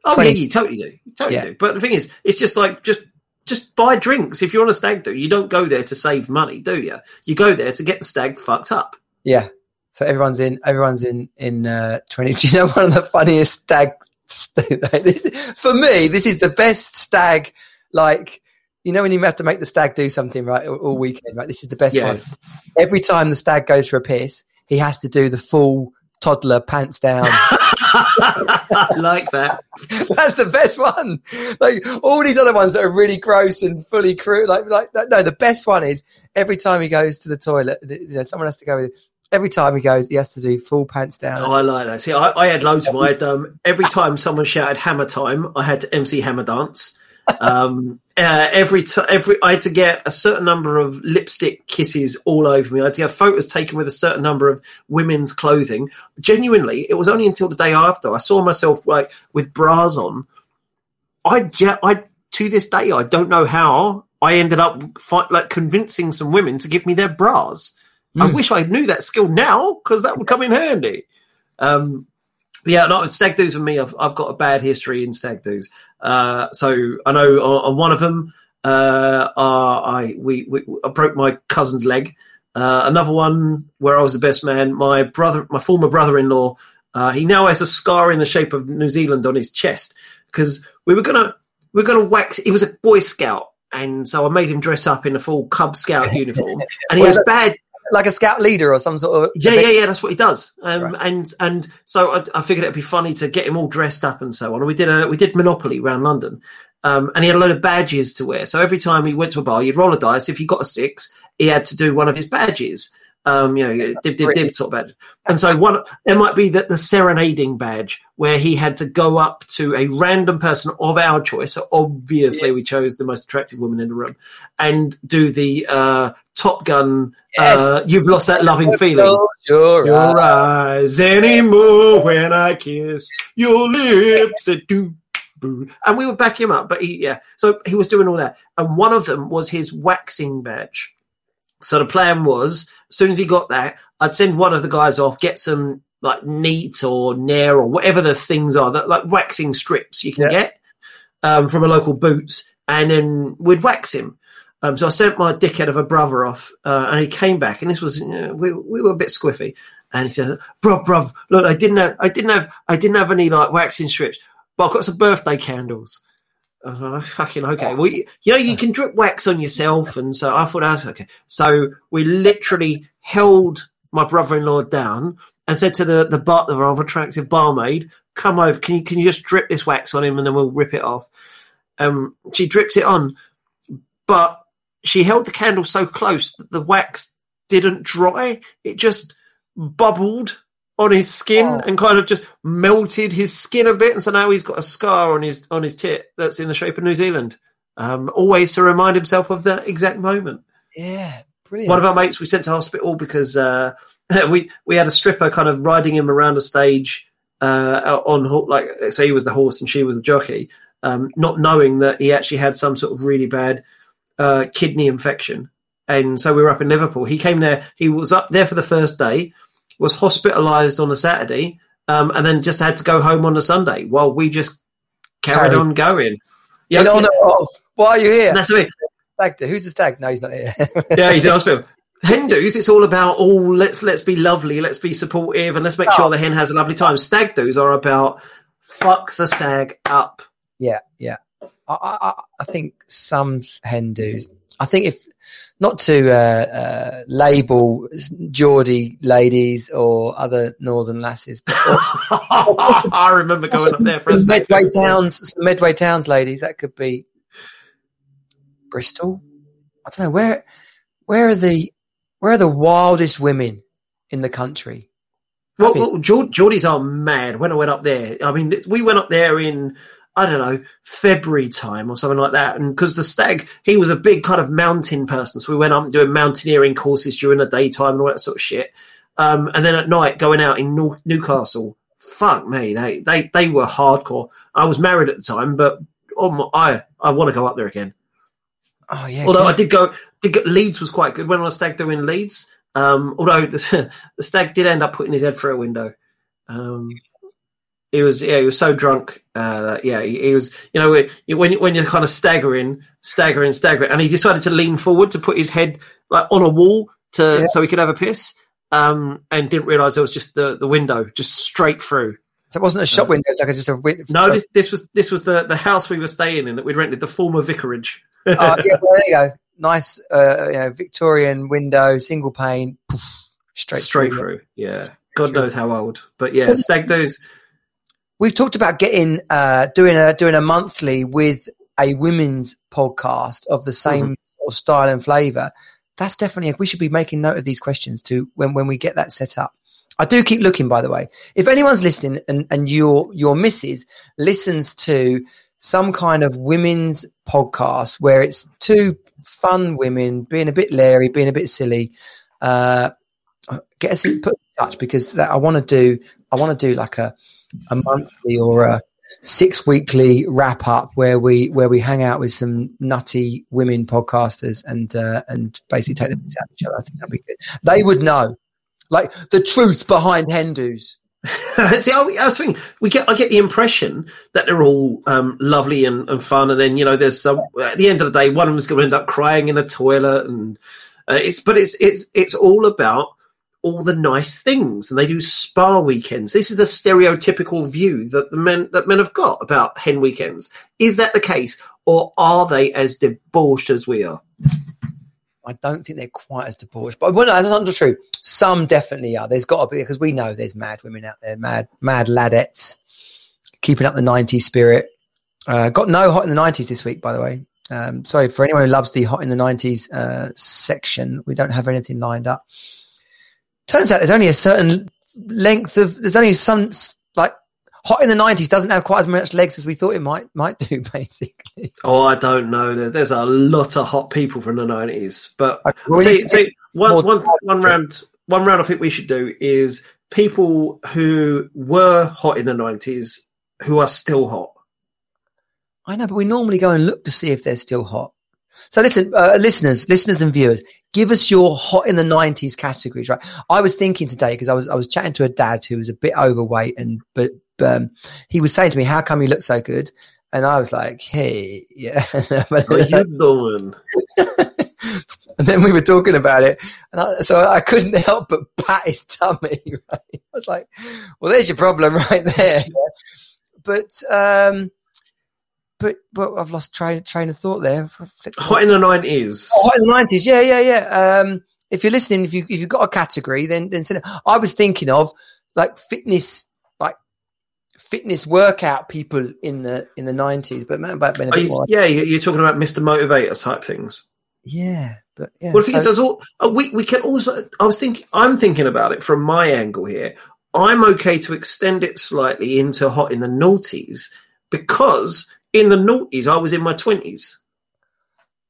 Oh 20 yeah, you totally do. You totally Yeah. do. But the thing is, it's just like just just buy drinks. If you're on a stag do, you don't go there to save money, do you? You go there to get the stag fucked up. Yeah. So everyone's in. Everyone's in in uh, twenty. Do you know one of the funniest stag? this, for me, this is the best stag. Like you know when you have to make the stag do something right all, all weekend. Right. This is the best Yeah. one. Every time the stag goes for a piss, he has to do the full toddler pants down. I like that. That's the best one. Like all these other ones that are really gross and fully crude. Like, like no, the best one is every time he goes to the toilet. You know, someone has to go with. Every time he goes, he has to do full pants down. Oh, I like that. See, I, I had loads of them. I had um, every time someone shouted "Hammer Time," I had to MC Hammer Dance. Um, uh, every t- every I had to get a certain number of lipstick kisses all over me. I had to have photos taken with a certain number of women's clothing. Genuinely, it was only until the day after I saw myself like with bras on. I ja- I to this day I don't know how I ended up like convincing some women to give me their bras. I Mm. wish I knew that skill now because that would come in handy. Um, yeah, no, stag do's for me. I've I've got a bad history in stag do's. Uh, so I know on, on one of them, uh, uh, I we, we I broke my cousin's leg. Uh, another one where I was the best man. My brother, my former brother-in-law, uh, he now has a scar in the shape of New Zealand on his chest because we were gonna we were gonna wax. He was a Boy Scout, and so I made him dress up in a full Cub Scout uniform, and he Well, has that- bad like a scout leader or some sort of. yeah, yeah, yeah. That's what he does. Um, Right. And and so I, I figured it'd be funny to get him all dressed up and so on. And we did a we did Monopoly around London, um, and he had a load of badges to wear. So every time he went to a bar, you'd roll a dice. If you got a six, he had to do one of his badges. Um, you know, dib dib dib sort of badges. And so one there might be that the serenading badge where he had to go up to a random person of our choice. So obviously we chose the most attractive woman in the room and do the uh, Top Gun. Uh, You've lost that loving feeling. Sure. Your eyes anymore when I kiss your lips. Boo. And we would back him up, but he, yeah. So he was doing all that. And one of them was his waxing badge. So the plan was, as soon as he got that, I'd send one of the guys off, get some like Veet or nair or whatever the things are, that like waxing strips you can Yeah. get um, from a local boots, and then we'd wax him. Um, so I sent my dickhead of a brother off, uh, and he came back, and this was uh, we we were a bit squiffy, and he said, "Bruv, bruv, look, I didn't have, I didn't have, I didn't have any like waxing strips, but I've got some birthday candles." Like, fucking okay. Well, you, you know, you can drip wax on yourself, and so I thought that was okay. So we literally held my brother-in-law down and said to the the bar, the rather attractive barmaid, "Come over, can you can you just drip this wax on him, and then we'll rip it off." Um, she dripped it on, but she held the candle so close that the wax didn't dry. It just bubbled on his skin Oh. and kind of just melted his skin a bit. And so now he's got a scar on his on his tit that's in the shape of New Zealand. Um, always to remind himself of that exact moment. Yeah. Brilliant. One of our mates we sent to hospital because uh, we we had a stripper kind of riding him around a stage uh, on like so he was the horse and she was the jockey, um, not knowing that he actually had some sort of really bad uh, kidney infection. And so we were up in Liverpool. He came there. He was up there for the first day, was hospitalised on a Saturday, um, and then just had to go home on a Sunday while we just carried Carried. on going. In yeah. honour of. Why are you here? That's it. Stag do. Who's the stag? No, he's not here. yeah, he's in hospital. Hen-dos, it's all about oh, let's let's be lovely, let's be supportive, and let's make sure the hen has a lovely time. Stag do's are about fuck the stag up. Yeah, yeah. I, I, I- think some hen do's. I think if not to uh, uh, label Geordie ladies or other northern lasses. I remember going up there for a some Medway towns, some Medway towns ladies. That could be Bristol. I don't know where. Where are the where are the wildest women in the country? Well, well Geord- Geordies are mad. When I went up there, I mean, we went up there in I don't know February time or something like that, and because the stag, he was a big kind of mountain person, so we went up doing mountaineering courses during the daytime and all that sort of shit. Um, and then at night, going out in Nor- Newcastle. Fuck me, they, they they were hardcore. I was married at the time, but oh my, I I want to go up there again. Oh yeah. Although I did go, did go, Leeds was quite good when I was stag doing Leeds. Um, although the, the stag did end up putting his head through a window. Um, he was yeah, he was so drunk. Uh, that, yeah, he, he was. You know, when when you're kind of staggering, staggering, staggering, and he decided to lean forward to put his head like on a wall to Yeah. so he could have a piss. Um, and didn't realise there was just the, the window, just straight through. so it wasn't a shop window. It's like just a win- No, this, this was this was the, the house we were staying in that we'd rented, the former vicarage. Oh, yeah, well, there you go. Nice, uh, you know, Victorian window, single pane, poof, straight, straight through. through. Yeah, God knows how old, but yeah, stag do's. We've talked about getting uh, doing a doing a monthly with a women's podcast of the same Mm-hmm. sort of style and flavour. That's definitely we should be making note of these questions too when when we get that set up. I do keep looking, by the way. If anyone's listening and, and your your missus listens to some kind of women's podcast where it's two fun women being a bit leery, being a bit silly, uh, get us in, put in touch because that I want to do. I want to do like a a monthly or a six weekly wrap up where we where we hang out with some nutty women podcasters and uh, and basically take them out each other. I think that'd be good. They would know, like the truth behind hen do's. See, I, I was thinking, we get, I get the impression that they're all um, lovely and, and fun, and then you know, there's some. At the end of the day, one of them's going to end up crying in a toilet, and uh, it's. But it's it's it's all about all the nice things, and they do spa weekends. This is the stereotypical view that the men that men have got about hen weekends. Is that the case, or are they as debauched as we are? I don't think they're quite as debauched, but well, no, that's not true. Some definitely are. There's got to be because we know there's mad women out there, mad mad ladettes, keeping up the '90s spirit. Uh, got no hot in the '90s this week, by the way. Um, sorry for anyone who loves the hot in the '90s uh, section. We don't have anything lined up. Turns out there's only a certain length of. There's only some like hot in the '90s doesn't have quite as much legs as we thought it might might do. Basically, Oh, I don't know. There's a lot of hot people from the nineties, but Okay, well, we see, need to see, one, one, one round, one round. I think we should do is people who were hot in the nineties who are still hot. I know, but we normally go and look to see if they're still hot. So listen, uh, listeners, listeners and viewers, give us your hot in the nineties categories, right? I was thinking today because I was I was chatting to a dad who was a bit overweight and but um, he was saying to me, "How come you look so good?" And I was like, "Hey, yeah." What are you doing? and then we were talking about it, and I, so I couldn't help but pat his tummy. Right? I was like, "Well, there's your problem right there." But um, but but I've lost train train of thought there. Hot in the nineties. Oh, in the nineties, yeah, yeah, yeah. Um, if you're listening, if you if you've got a category, then then send it. I was thinking of like fitness, like fitness workout people in the in the nineties, but man, back then a you, yeah, you- you're talking about Mr. Motivator type things. Yeah, but yeah. Well, the thing is, so- there's all, uh, we we can also. I was thinking. I'm thinking about it from my angle here. I'm okay to extend it slightly into hot in the noughties because in the noughties I was in my twenties.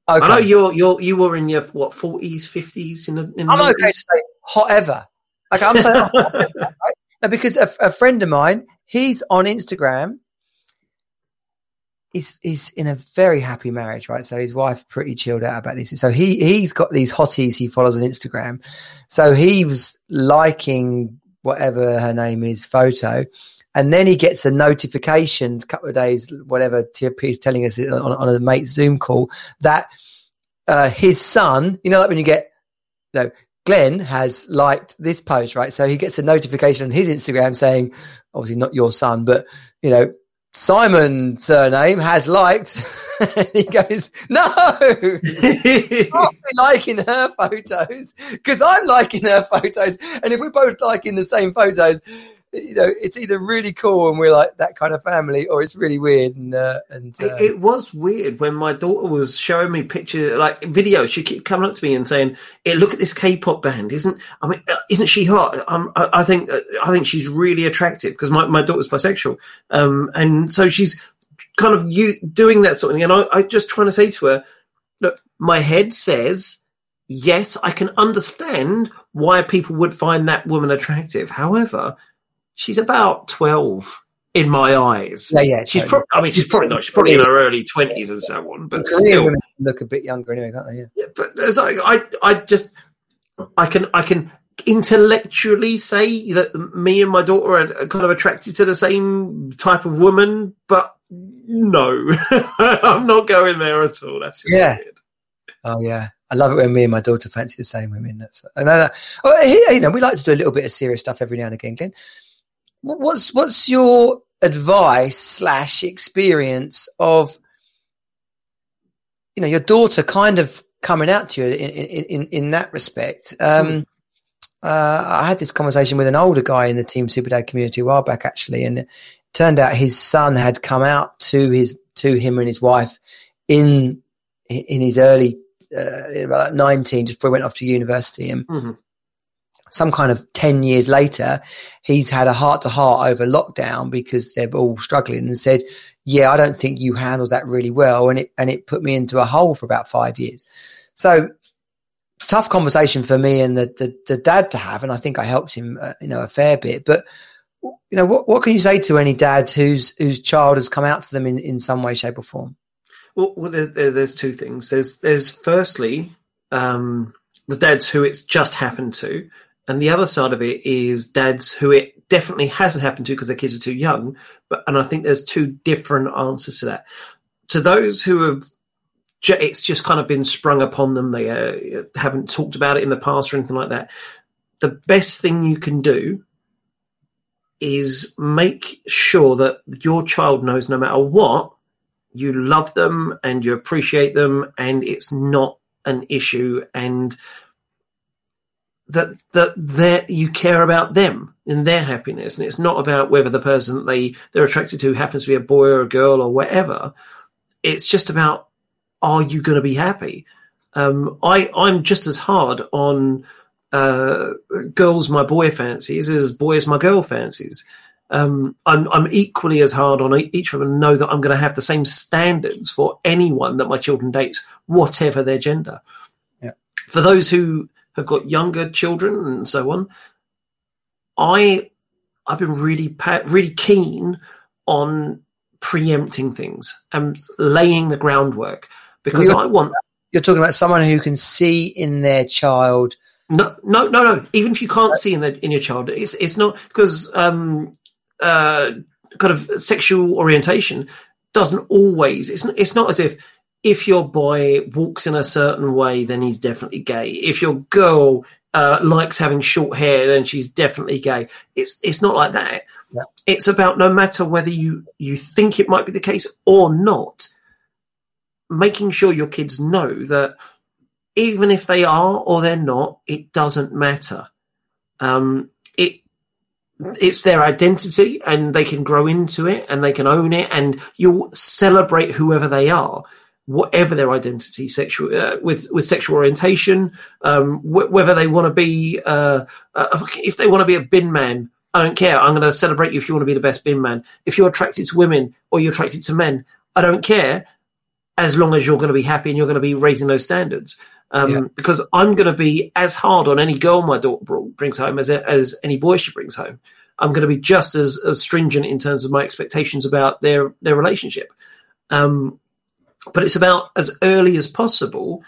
okay. I know you're you're you were in your what forties, fifties in the in the I'm okay to say hot ever. Okay, I'm saying right? Because a, a friend of mine, he's on Instagram. He's he's in a very happy marriage, right? So his wife pretty chilled out about this. So he he's got these hotties he follows on Instagram. So he was liking whatever her name is photo, and then he gets a notification a couple of days, whatever TP is telling us on, on a mate's Zoom call that uh, his son, you know, like when you get no, Glenn has liked this post, right? So he gets a notification on his Instagram saying, obviously not your son, but you know, Simon surname has liked. he goes, no, be liking her photos because I'm liking her photos. And if we're both liking the same photos, you know, it's either really cool and we're like that kind of family, or it's really weird. And uh, and uh, it, it, was weird when my daughter was showing me pictures, like videos. She kept coming up to me and saying, hey, "Look at this K-pop band, isn't? I mean, uh, isn't she hot? Um, I, I, think uh, I think she's really attractive because my, my daughter's bisexual, um, and so she's kind of you doing that sort of thing. And I, I just trying to say to her, look, my head says yes, I can understand why people would find that woman attractive. However, she's about 12 in my eyes. Yeah, yeah. She's totally. I mean, she's probably not. She's probably in her early 20s and so on, but still. look a bit younger anyway, can't they? Yeah. Yeah, but like, I, I just, I can, I can intellectually say that me and my daughter are kind of attracted to the same type of woman, but no, I'm not going there at all. That's Yeah. weird. Oh yeah, I love it when me and my daughter fancy the same women. That's and I, you know we like to do a little bit of serious stuff every now and again. Glenn, what's what's your advice slash experience of you know your daughter kind of coming out to you in in, in, that respect? Um, uh, I had this conversation with an older guy in the Team Superdad community a while back, actually, and it turned out his son had come out to his to him and his wife in in his early uh, about nineteen, just before went off to university, and Mhm. Some kind of 10 years later, he's had a heart to heart over lockdown because they're all struggling and said, yeah, I don't think you handled that really well. And it, and it put me into a hole for about five years. So tough conversation for me and the, the, the dad to have. And I think I helped him, uh, you know, a fair bit, but you know, what, what can you say to any dad whose, whose child has come out to them in, in some way, shape or form? Well, well there, there, there's two things. There's, there's firstly, um, the dads who it's just happened to, and the other side of it is dads who it definitely hasn't happened to because their kids are too young. But and I think there's two different answers to that. To those who have, it's just kind of been sprung upon them. They uh, haven't talked about it in the past or anything like that. The best thing you can do is make sure that your child knows no matter what you love them and you appreciate them and it's not an issue and that that that you care about them and their happiness and it's not about whether the person that they they're attracted to happens to be a boy or a girl or whatever it's just about are you going to be happy um, I I'm just as hard on uh, girls my boy fancies as boys my girl fancies um, I'm, I'm equally as hard on each of them and know that I'm going to have the same standards for anyone that my children dates, whatever their gender. Yeah. For those who have got younger children and so on, I I've been really really keen on preempting things and laying the groundwork because You're- I want You're talking about someone who can see in their child. No, no, no, no. Even if you can't see in the in your child, it's it's not because um, uh, kind of sexual orientation doesn't always. It's it's not as if if your boy walks in a certain way, then he's definitely gay. If your girl uh, likes having short hair, then she's definitely gay. It's it's not like that. Yeah. It's about no matter whether you you think it might be the case or not, making sure your kids know that even if they are or they're not, it doesn't matter. Um, it it's their identity, and they can grow into it, and they can own it, and you'll celebrate whoever they are, whatever their identity, sexual uh, with with sexual orientation, um, wh- whether they want to be uh, uh, if they want to be a bin man. I don't care. I'm going to celebrate you if you want to be the best bin man. If you're attracted to women or you're attracted to men, I don't care as long as you're going to be happy and you're going to be raising those standards. Um, Yeah. Because I'm going to be as hard on any girl my daughter brings home as as any boy she brings home. I'm going to be just as, as stringent in terms of my expectations about their their relationship. Um, but it's about as early as possible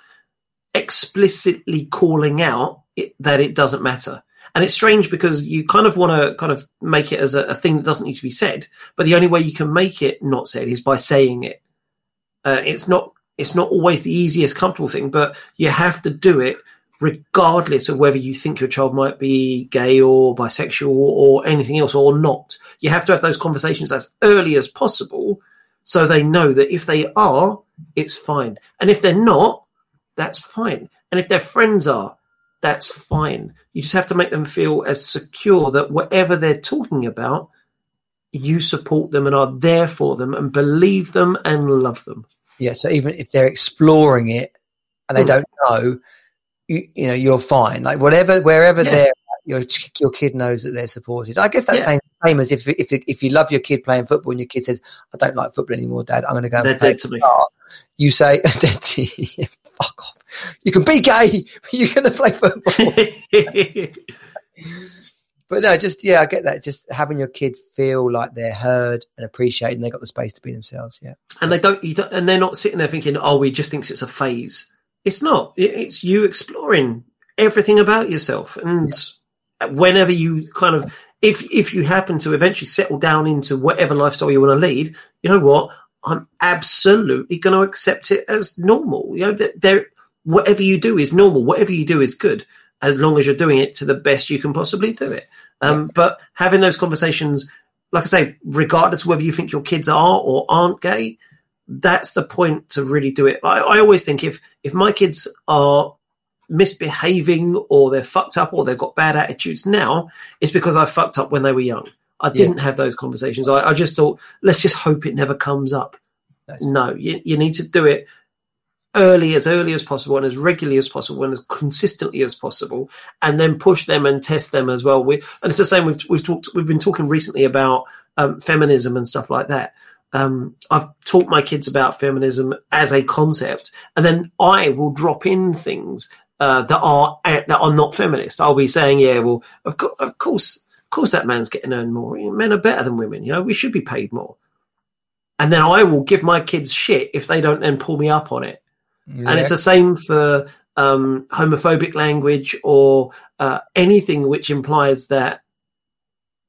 explicitly calling out it, that it doesn't matter. And it's strange because you kind of want to kind of make it as a, a thing that doesn't need to be said, but the only way you can make it not said is by saying it. Uh, it's not it's not always the easiest comfortable thing, but you have to do it regardless of whether you think your child might be gay or bisexual or anything else or not. you have to have those conversations as early as possible so they know that if they are, it's fine. And if they're not, that's fine. And if their friends are, that's fine. You just have to make them feel as secure that whatever they're talking about, you support them and are there for them and believe them and love them. Yeah. So even if they're exploring it and they Mm. don't know, you, you know, you're fine. Like whatever, wherever Yeah. they're, your your kid knows that they're supported. I guess that's Yeah. saying same as if if if you love your kid playing football and your kid says, "I don't like football anymore, Dad. I'm going to go." and They're play dead to me. guitar." You say, "Dead to you." Fuck off. You can be gay. but You're going to play football. But no, just yeah, I get that. Just having your kid feel like they're heard and appreciated, and they got the space to be themselves. Yeah, and they don't, you don't, and they're not sitting there thinking, "Oh, we just thinks it's a phase." It's not. It's you exploring everything about yourself, and whenever you kind of, if if you happen to eventually settle down into whatever lifestyle you want to lead, you know what? I'm absolutely going to accept it as normal. You know, that there, whatever you do is normal. Whatever you do is good, as long as you're doing it to the best you can possibly do it. Um, But having those conversations, like I say, regardless of whether you think your kids are or aren't gay, that's the point to really do it. I, I always think if if my kids are misbehaving or they're fucked up or they've got bad attitudes now, it's because I fucked up when they were young. I didn't have those conversations. I, I just thought, let's just hope it never comes up. That's- no, you, you need to do it early, as early as possible, and as regularly as possible, and as consistently as possible, and then push them and test them as well. We, and it's the same. We've we've talked. We've been talking recently about um, feminism and stuff like that. Um, I've taught my kids about feminism as a concept, and then I will drop in things uh, that are that are not feminist. I'll be saying, yeah, well, of, co- of course, of course, that man's getting earned more. Men are better than women. You know, we should be paid more. And then I will give my kids shit if they don't then pull me up on it. And it's the same for um, homophobic language or uh, anything which implies that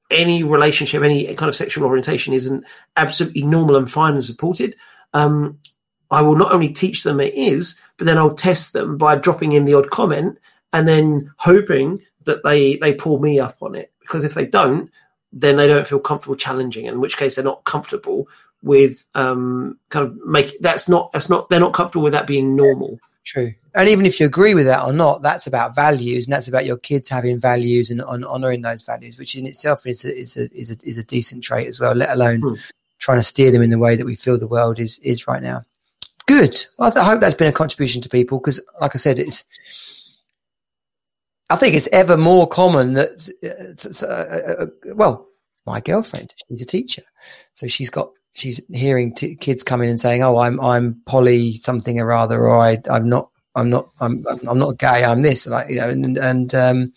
any relationship, any kind of sexual orientation isn't absolutely normal and fine and supported. Um, I will not only teach them it is, but then I'll test them by dropping in the odd comment and then hoping that they they pull me up on it. Because if they don't, then they don't feel comfortable challenging. In which case, they're not comfortable with um, kind of make that's not that's not they're not comfortable with that being normal. True. And even if you agree with that or not, that's about values, and that's about your kids having values and on, honoring those values, which in itself is a, is a is a is a decent trait as well. Let alone Hmm. trying to steer them in the way that we feel the world is is right now. Good. I, th- I hope that's been a contribution to people because, like I said, it's. I think it's ever more common that, uh, uh, uh, uh, well, my girlfriend, she's a teacher, so she's got she's hearing t- kids come in and saying, "Oh, I'm I'm poly something or other," or I I'm not I'm not I'm I'm not gay. I'm this, like you know, and and um,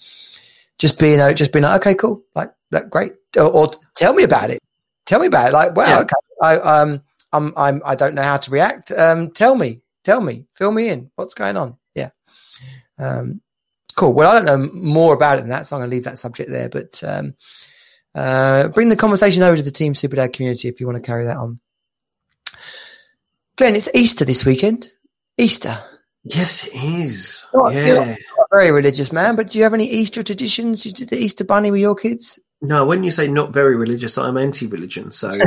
just being uh, just being like, okay, cool, like that, great, or, or tell me about it. Tell me about it. Like, wow, Yeah. okay, I um I'm I'm I don't know how to react. Um, tell me, tell me, fill me in. What's going on? Yeah. Um, cool. Well, I don't know more about it than that, so I'm going to leave that subject there. But um, uh, bring the conversation over to the Team Superdad community if you want to carry that on. Glenn, it's Easter this weekend. Easter. Yes, it is. Oh, yeah. Not very religious man, but do you have any Easter traditions? You did the Easter bunny with your kids? No, when you say not very religious, I'm anti-religion, so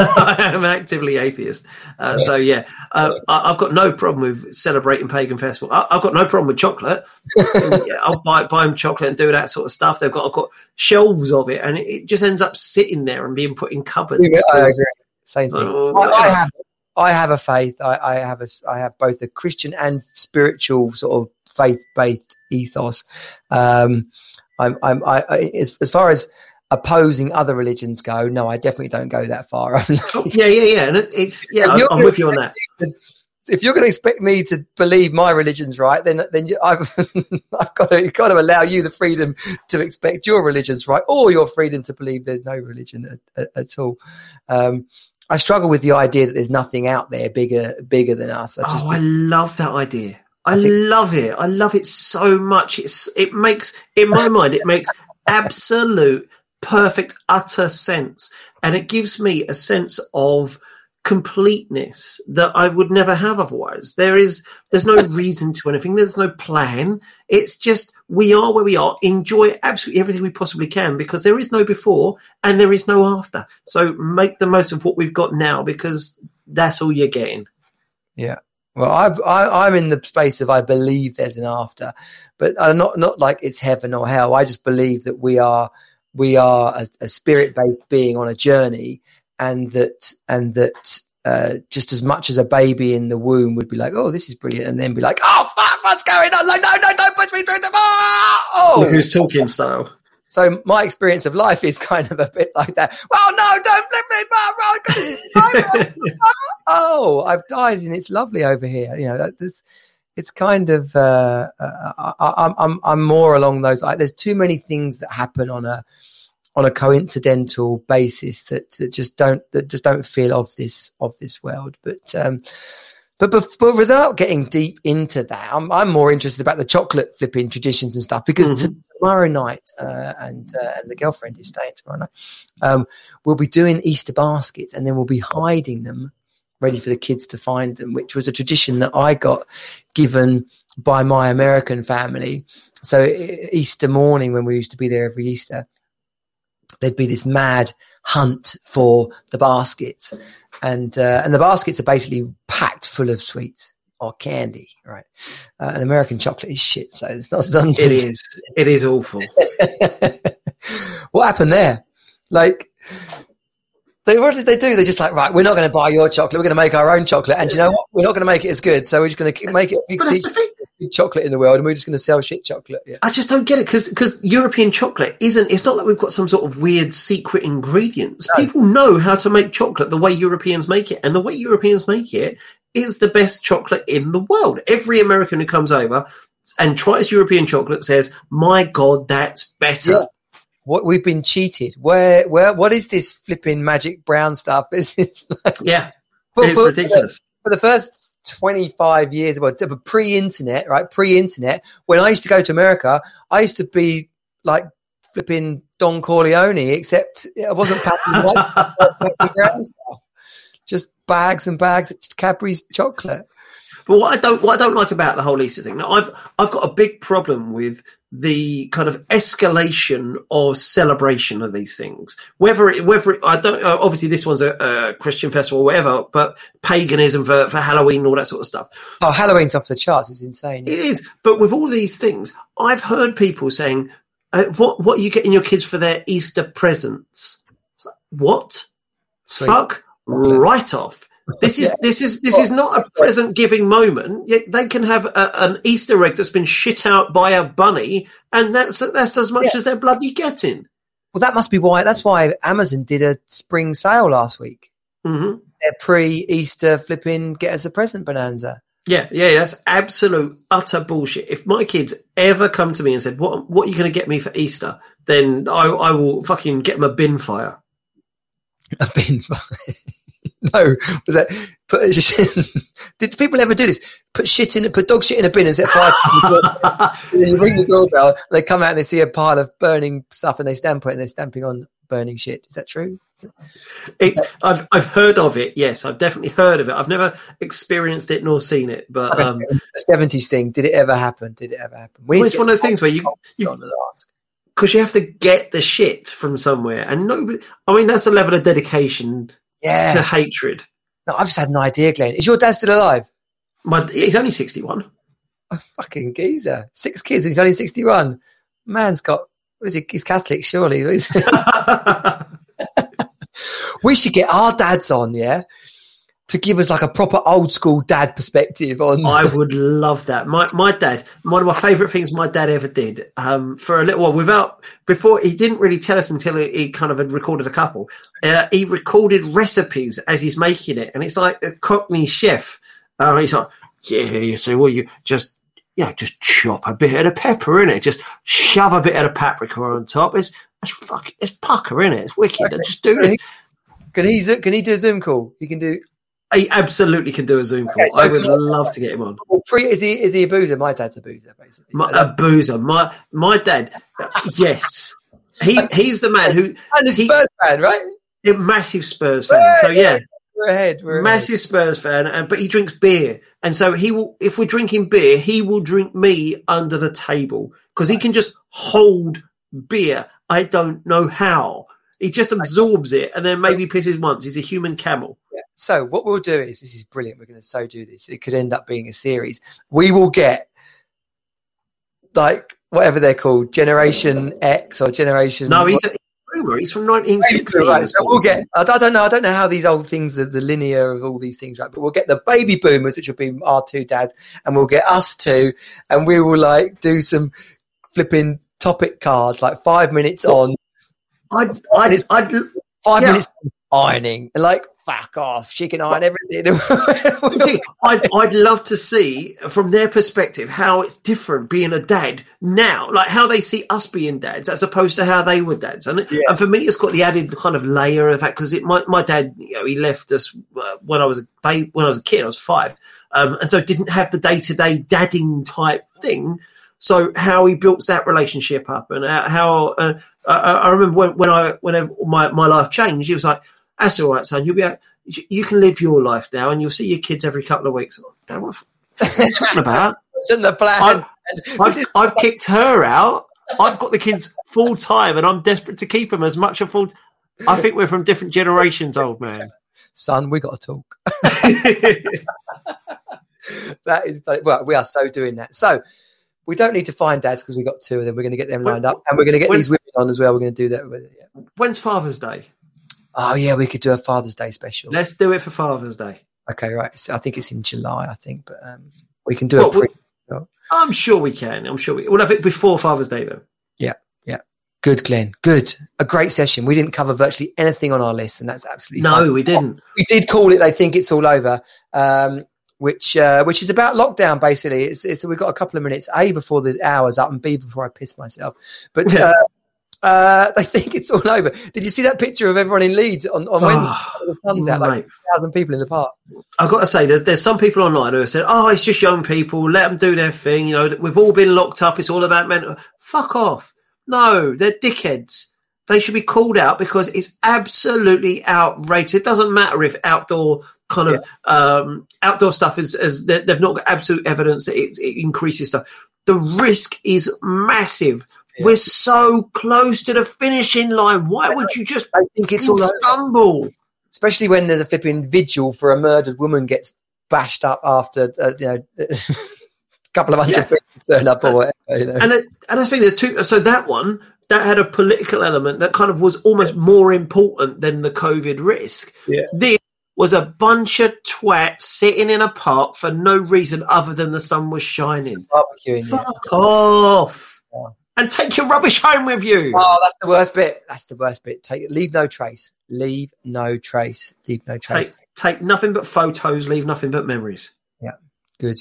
I am actively atheist. Uh, so yeah, uh, I, I've got no problem with celebrating pagan festival. I, I've got no problem with chocolate. Yeah, I'll buy, buy them chocolate and do that sort of stuff. They've got I've got shelves of it, and it, it just ends up sitting there and being put in cupboards. I agree. Same thing. Oh, I, I have, I have a faith. I, I have a, I have both a Christian and spiritual sort of faith-based ethos. Um, I'm, I'm, I, I as, as far as opposing other religions go, no, I definitely don't go that far. Oh, yeah, yeah, yeah. And it's yeah, I'm, I'm with you on that. if you're going to expect me to believe my religion's right, then then you, I've I've got to got to allow you the freedom to expect your religion's right, or your freedom to believe there's no religion at, at, at all. Um, I struggle with the idea that there's nothing out there bigger bigger than us. I oh, I love that idea. I, I think- love it. I love it so much. It's it makes in my mind it makes absolute perfect utter sense and it gives me a sense of completeness that I would never have otherwise. There is there's no reason to anything. There's no plan. It's just we are where we are. Enjoy absolutely everything we possibly can because there is no before and there is no after. So make the most of what we've got now because that's all you're getting. Yeah. Well, I, I, I'm in the space of I believe there's an after, but I'm not not like it's heaven or hell. I just believe that we are we are a, a spirit based being on a journey, and that and that uh, just as much as a baby in the womb would be like, oh, this is brilliant, and then be like, oh fuck, what's going on? Like, no, no, don't push me through the bar. Oh, Who's talking style? so my experience of life is kind of a bit like that. Well, no, don't flip me, bar, oh, I've died and it's lovely over here. You know, that, this, it's kind of, uh, uh, I, I'm, I'm, I'm more along those. Like, there's too many things that happen on a, on a coincidental basis that, that just don't, that just don't feel of this, of this world. But, um, but, but, but without getting deep into that, I'm, I'm more interested about the chocolate flipping traditions and stuff because Mhm. tomorrow night, uh, and uh, and the girlfriend is staying tomorrow night. Um, we'll be doing Easter baskets and then we'll be hiding them, ready for the kids to find them, which was a tradition that I got given by my American family. So Easter morning, when we used to be there every Easter, there'd be this mad hunt for the baskets, and uh, and the baskets are basically packed full of sweets or candy, right? Uh, and American chocolate is shit, so it's not done. It is. It is awful. what happened there? Like, they what did they do? They're just like, right, we're not going to buy your chocolate. We're going to make our own chocolate, and you know what? We're not going to make it as good, so we're just going to make it a big But that's the secret thing. chocolate in the world, and we're just going to sell shit chocolate. Yeah. I just don't get it because European chocolate isn't. It's not like we've got some sort of weird secret ingredients. No. People know how to make chocolate the way Europeans make it, and the way Europeans make it is the best chocolate in the world. Every American who comes over and tries European chocolate says, "My God, that's better." Yeah. What we've been cheated. Where, where, what is this flipping magic brown stuff? Is this like, Yeah, for, it's for- ridiculous. for the first 25 years, well, pre-internet, right? Pre-internet, when I used to go to America, I used to be like flipping Don Corleone, except I wasn't packing white I was packing brown stuff. Just bags and bags of Cadbury's chocolate. But what I don't, what I don't like about the whole Easter thing, now I've, I've got a big problem with the kind of escalation of celebration of these things. Whether it, whether it, I don't, uh, obviously this one's a, a Christian festival or whatever, but paganism for, for Halloween and all that sort of stuff. Oh, Halloween's off the charts. It's insane. It is. But with all these things, I've heard people saying, uh, what, what are you getting your kids for their Easter presents? Like, What? Sweet. Fuck right off. This is this is this is not a present giving moment. Yet They can have a, an Easter egg that's been shit out by a bunny, and that's that's as much Yeah. as they're bloody getting. Well, that must be why. That's why Amazon did a spring sale last week. hmm Their pre-Easter flipping get us a present bonanza. Yeah, yeah, that's absolute utter bullshit. If my kids ever come to me and said, "What what are you going to get me for Easter?" then I, I will fucking get them a bin fire. A bin. no, was that put? Did people ever do this? Put shit in, put dog shit in a bin and set fire. and you ring the doorbell. They come out and they see a pile of burning stuff, and they stamp it, and they're stamping on burning shit. Is that true? It's I've I've heard of it. Yes, I've definitely heard of it. I've never experienced it nor seen it, but um, seventies thing. Did it ever happen? Did it ever happen? Well, it's one of those things where you you on the ask. because you have to get the shit from somewhere, and nobody. I mean, that's a level of dedication Yeah. to hatred. no, I've just had an idea, Glenn. Is your dad still alive? My he's only sixty one. A fucking geezer. Six kids. and He's only sixty-one. Man's got. Is he? He's Catholic, surely. we should get our dads on, yeah, to give us like a proper old school dad perspective on. I would love that. My my dad, one of my favourite things my dad ever did, um, for a little while without before he didn't really tell us until he, he kind of had recorded a couple. Uh, he recorded recipes as he's making it, and it's like a Cockney chef. Uh, he's like, yeah, you see, well, you just yeah, just chop a bit of the pepper in it, just shove a bit of the paprika on top. It's it's fuck, it's pucker in it. It's wicked. Just do this. Can he? Can he do a Zoom call? He can do. He absolutely can do a Zoom call. Okay, so I would love to get him on. Is he? Is he a boozer? My dad's a boozer, basically. My, a boozer. My my dad. Yes, he he's the man who and a Spurs fan, right? a massive Spurs fan. So yeah, we're ahead. We're massive ahead. Spurs fan, and but he drinks beer, and so he will. If we're drinking beer, he will drink me under the table because he can just hold beer. I don't know how. He just absorbs it and then maybe pisses once. He's a human camel. Yeah. So what we'll do is this is brilliant. We're going to so do this. It could end up being a series. We will get like whatever they're called, Generation X or Generation. No, he's a boomer. He's from 1960. Right, so we'll get. I don't know. I don't know how these old things, the, the linear of all these things, right? But we'll get the baby boomers, which will be our two dads, and we'll get us two, and we will like do some flipping topic cards, like five minutes on, I'd, I'd, I'd, five Yeah. minutes ironing, and like fuck off, she can and everything. See, I'd, I'd love to see from their perspective how it's different being a dad now, like how they see us being dads as opposed to how they were dads. And, and for me, it's got the added kind of layer of that because my, my dad, you know, he left us uh, when I was a babe, when I was a kid, I was five. Um, and so didn't have the day to day dadding type thing. So how he built that relationship up and how, how uh, I, I remember when, when I, whenever my, my life changed, he was like, that's all right, son. You'll be, you you can live your life now, and you'll see your kids every couple of weeks. Oh, Dad, what, the f- what are you talking about? It's in the plan. I've, I've, is- I've kicked her out. I've got the kids full time, and I'm desperate to keep them as much a full. I think we're from different generations, old man. son, we got to talk. that is well, we are so doing that. So we don't need to find dads because we got two of them. We're going to get them When- lined up, and we're going to get when- these women on as well. We're going to do that. With it, yeah. When's Father's Day? Oh yeah, we could do a Father's Day special. Let's do it for Father's Day. Okay, right. So I think it's in July. I think, but um, we can do Well, a pre. I'm sure we can. I'm sure we. We'll have it before Father's Day, though. Yeah, yeah. Good, Glenn. Good. A great session. We didn't cover virtually anything on our list, and that's absolutely. No, we didn't. we did call it. They think it's all over, um, which uh, which is about lockdown. Basically, it's, it's we've got a couple of minutes. A before the hours up, and B before I piss myself. But uh, uh, they think it's all over. Did you see that picture of everyone in Leeds on, on Wednesday? Oh, the sun's out, like thousand people in the park. I've got to say, there's there's some people online who have said, "Oh, it's just young people. Let them do their thing." You know, we've all been locked up. It's all about mental. Fuck off. No, they're dickheads. They should be called out because it's absolutely outrageous. It doesn't matter if outdoor kind of um, outdoor stuff is, is they- they've not got absolute evidence that it, it increases stuff. The risk is massive. Yeah. We're so close to the finishing line. Why would you just I think it's all over. stumble? especially when there's a flipping vigil for a murdered woman gets bashed up after uh, you know a couple of hundred Yeah. people turn up or whatever. You know. and it, and I think there's two. So that one that had a political element that kind of was almost more important than the COVID risk. Yeah. This was a bunch of twats sitting in a park for no reason other than the sun was shining. barbecuing. yeah. Fuck off. And take your rubbish home with you. Oh, that's the worst bit. That's the worst bit. Take leave no trace. Leave no trace. Leave no trace. Take, take nothing but photos, leave nothing but memories. Yeah, good.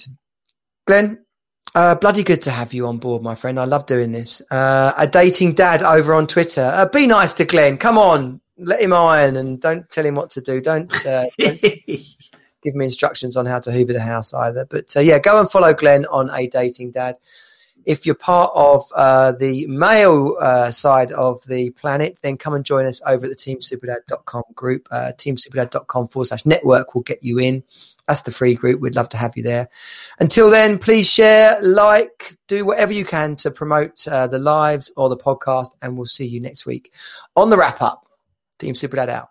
Glenn, uh, bloody good to have you on board, my friend. I love doing this. Uh, a dating dad over on Twitter. Uh, be nice to Glenn. Come on. Let him iron and don't tell him what to do. Don't, uh, don't give me instructions on how to hoover the house either. But uh, yeah, go and follow Glenn on A Dating Dad. If you're part of uh, the male uh, side of the planet, then come and join us over at the teamsuperdad.com group. Uh, teamsuperdad.com forward slash network will get you in. That's the free group. We'd love to have you there. Until then, please share, like, do whatever you can to promote uh, the lives or the podcast, and we'll see you next week on the wrap up. Team Superdad out.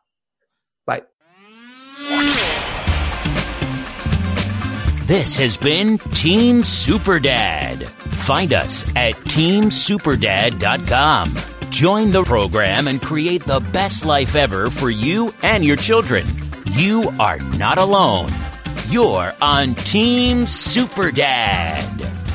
This has been Team Superdad. Find us at teamsuperdad.com. Join the program and create the best life ever for you and your children. You are not alone. You're on Team Superdad.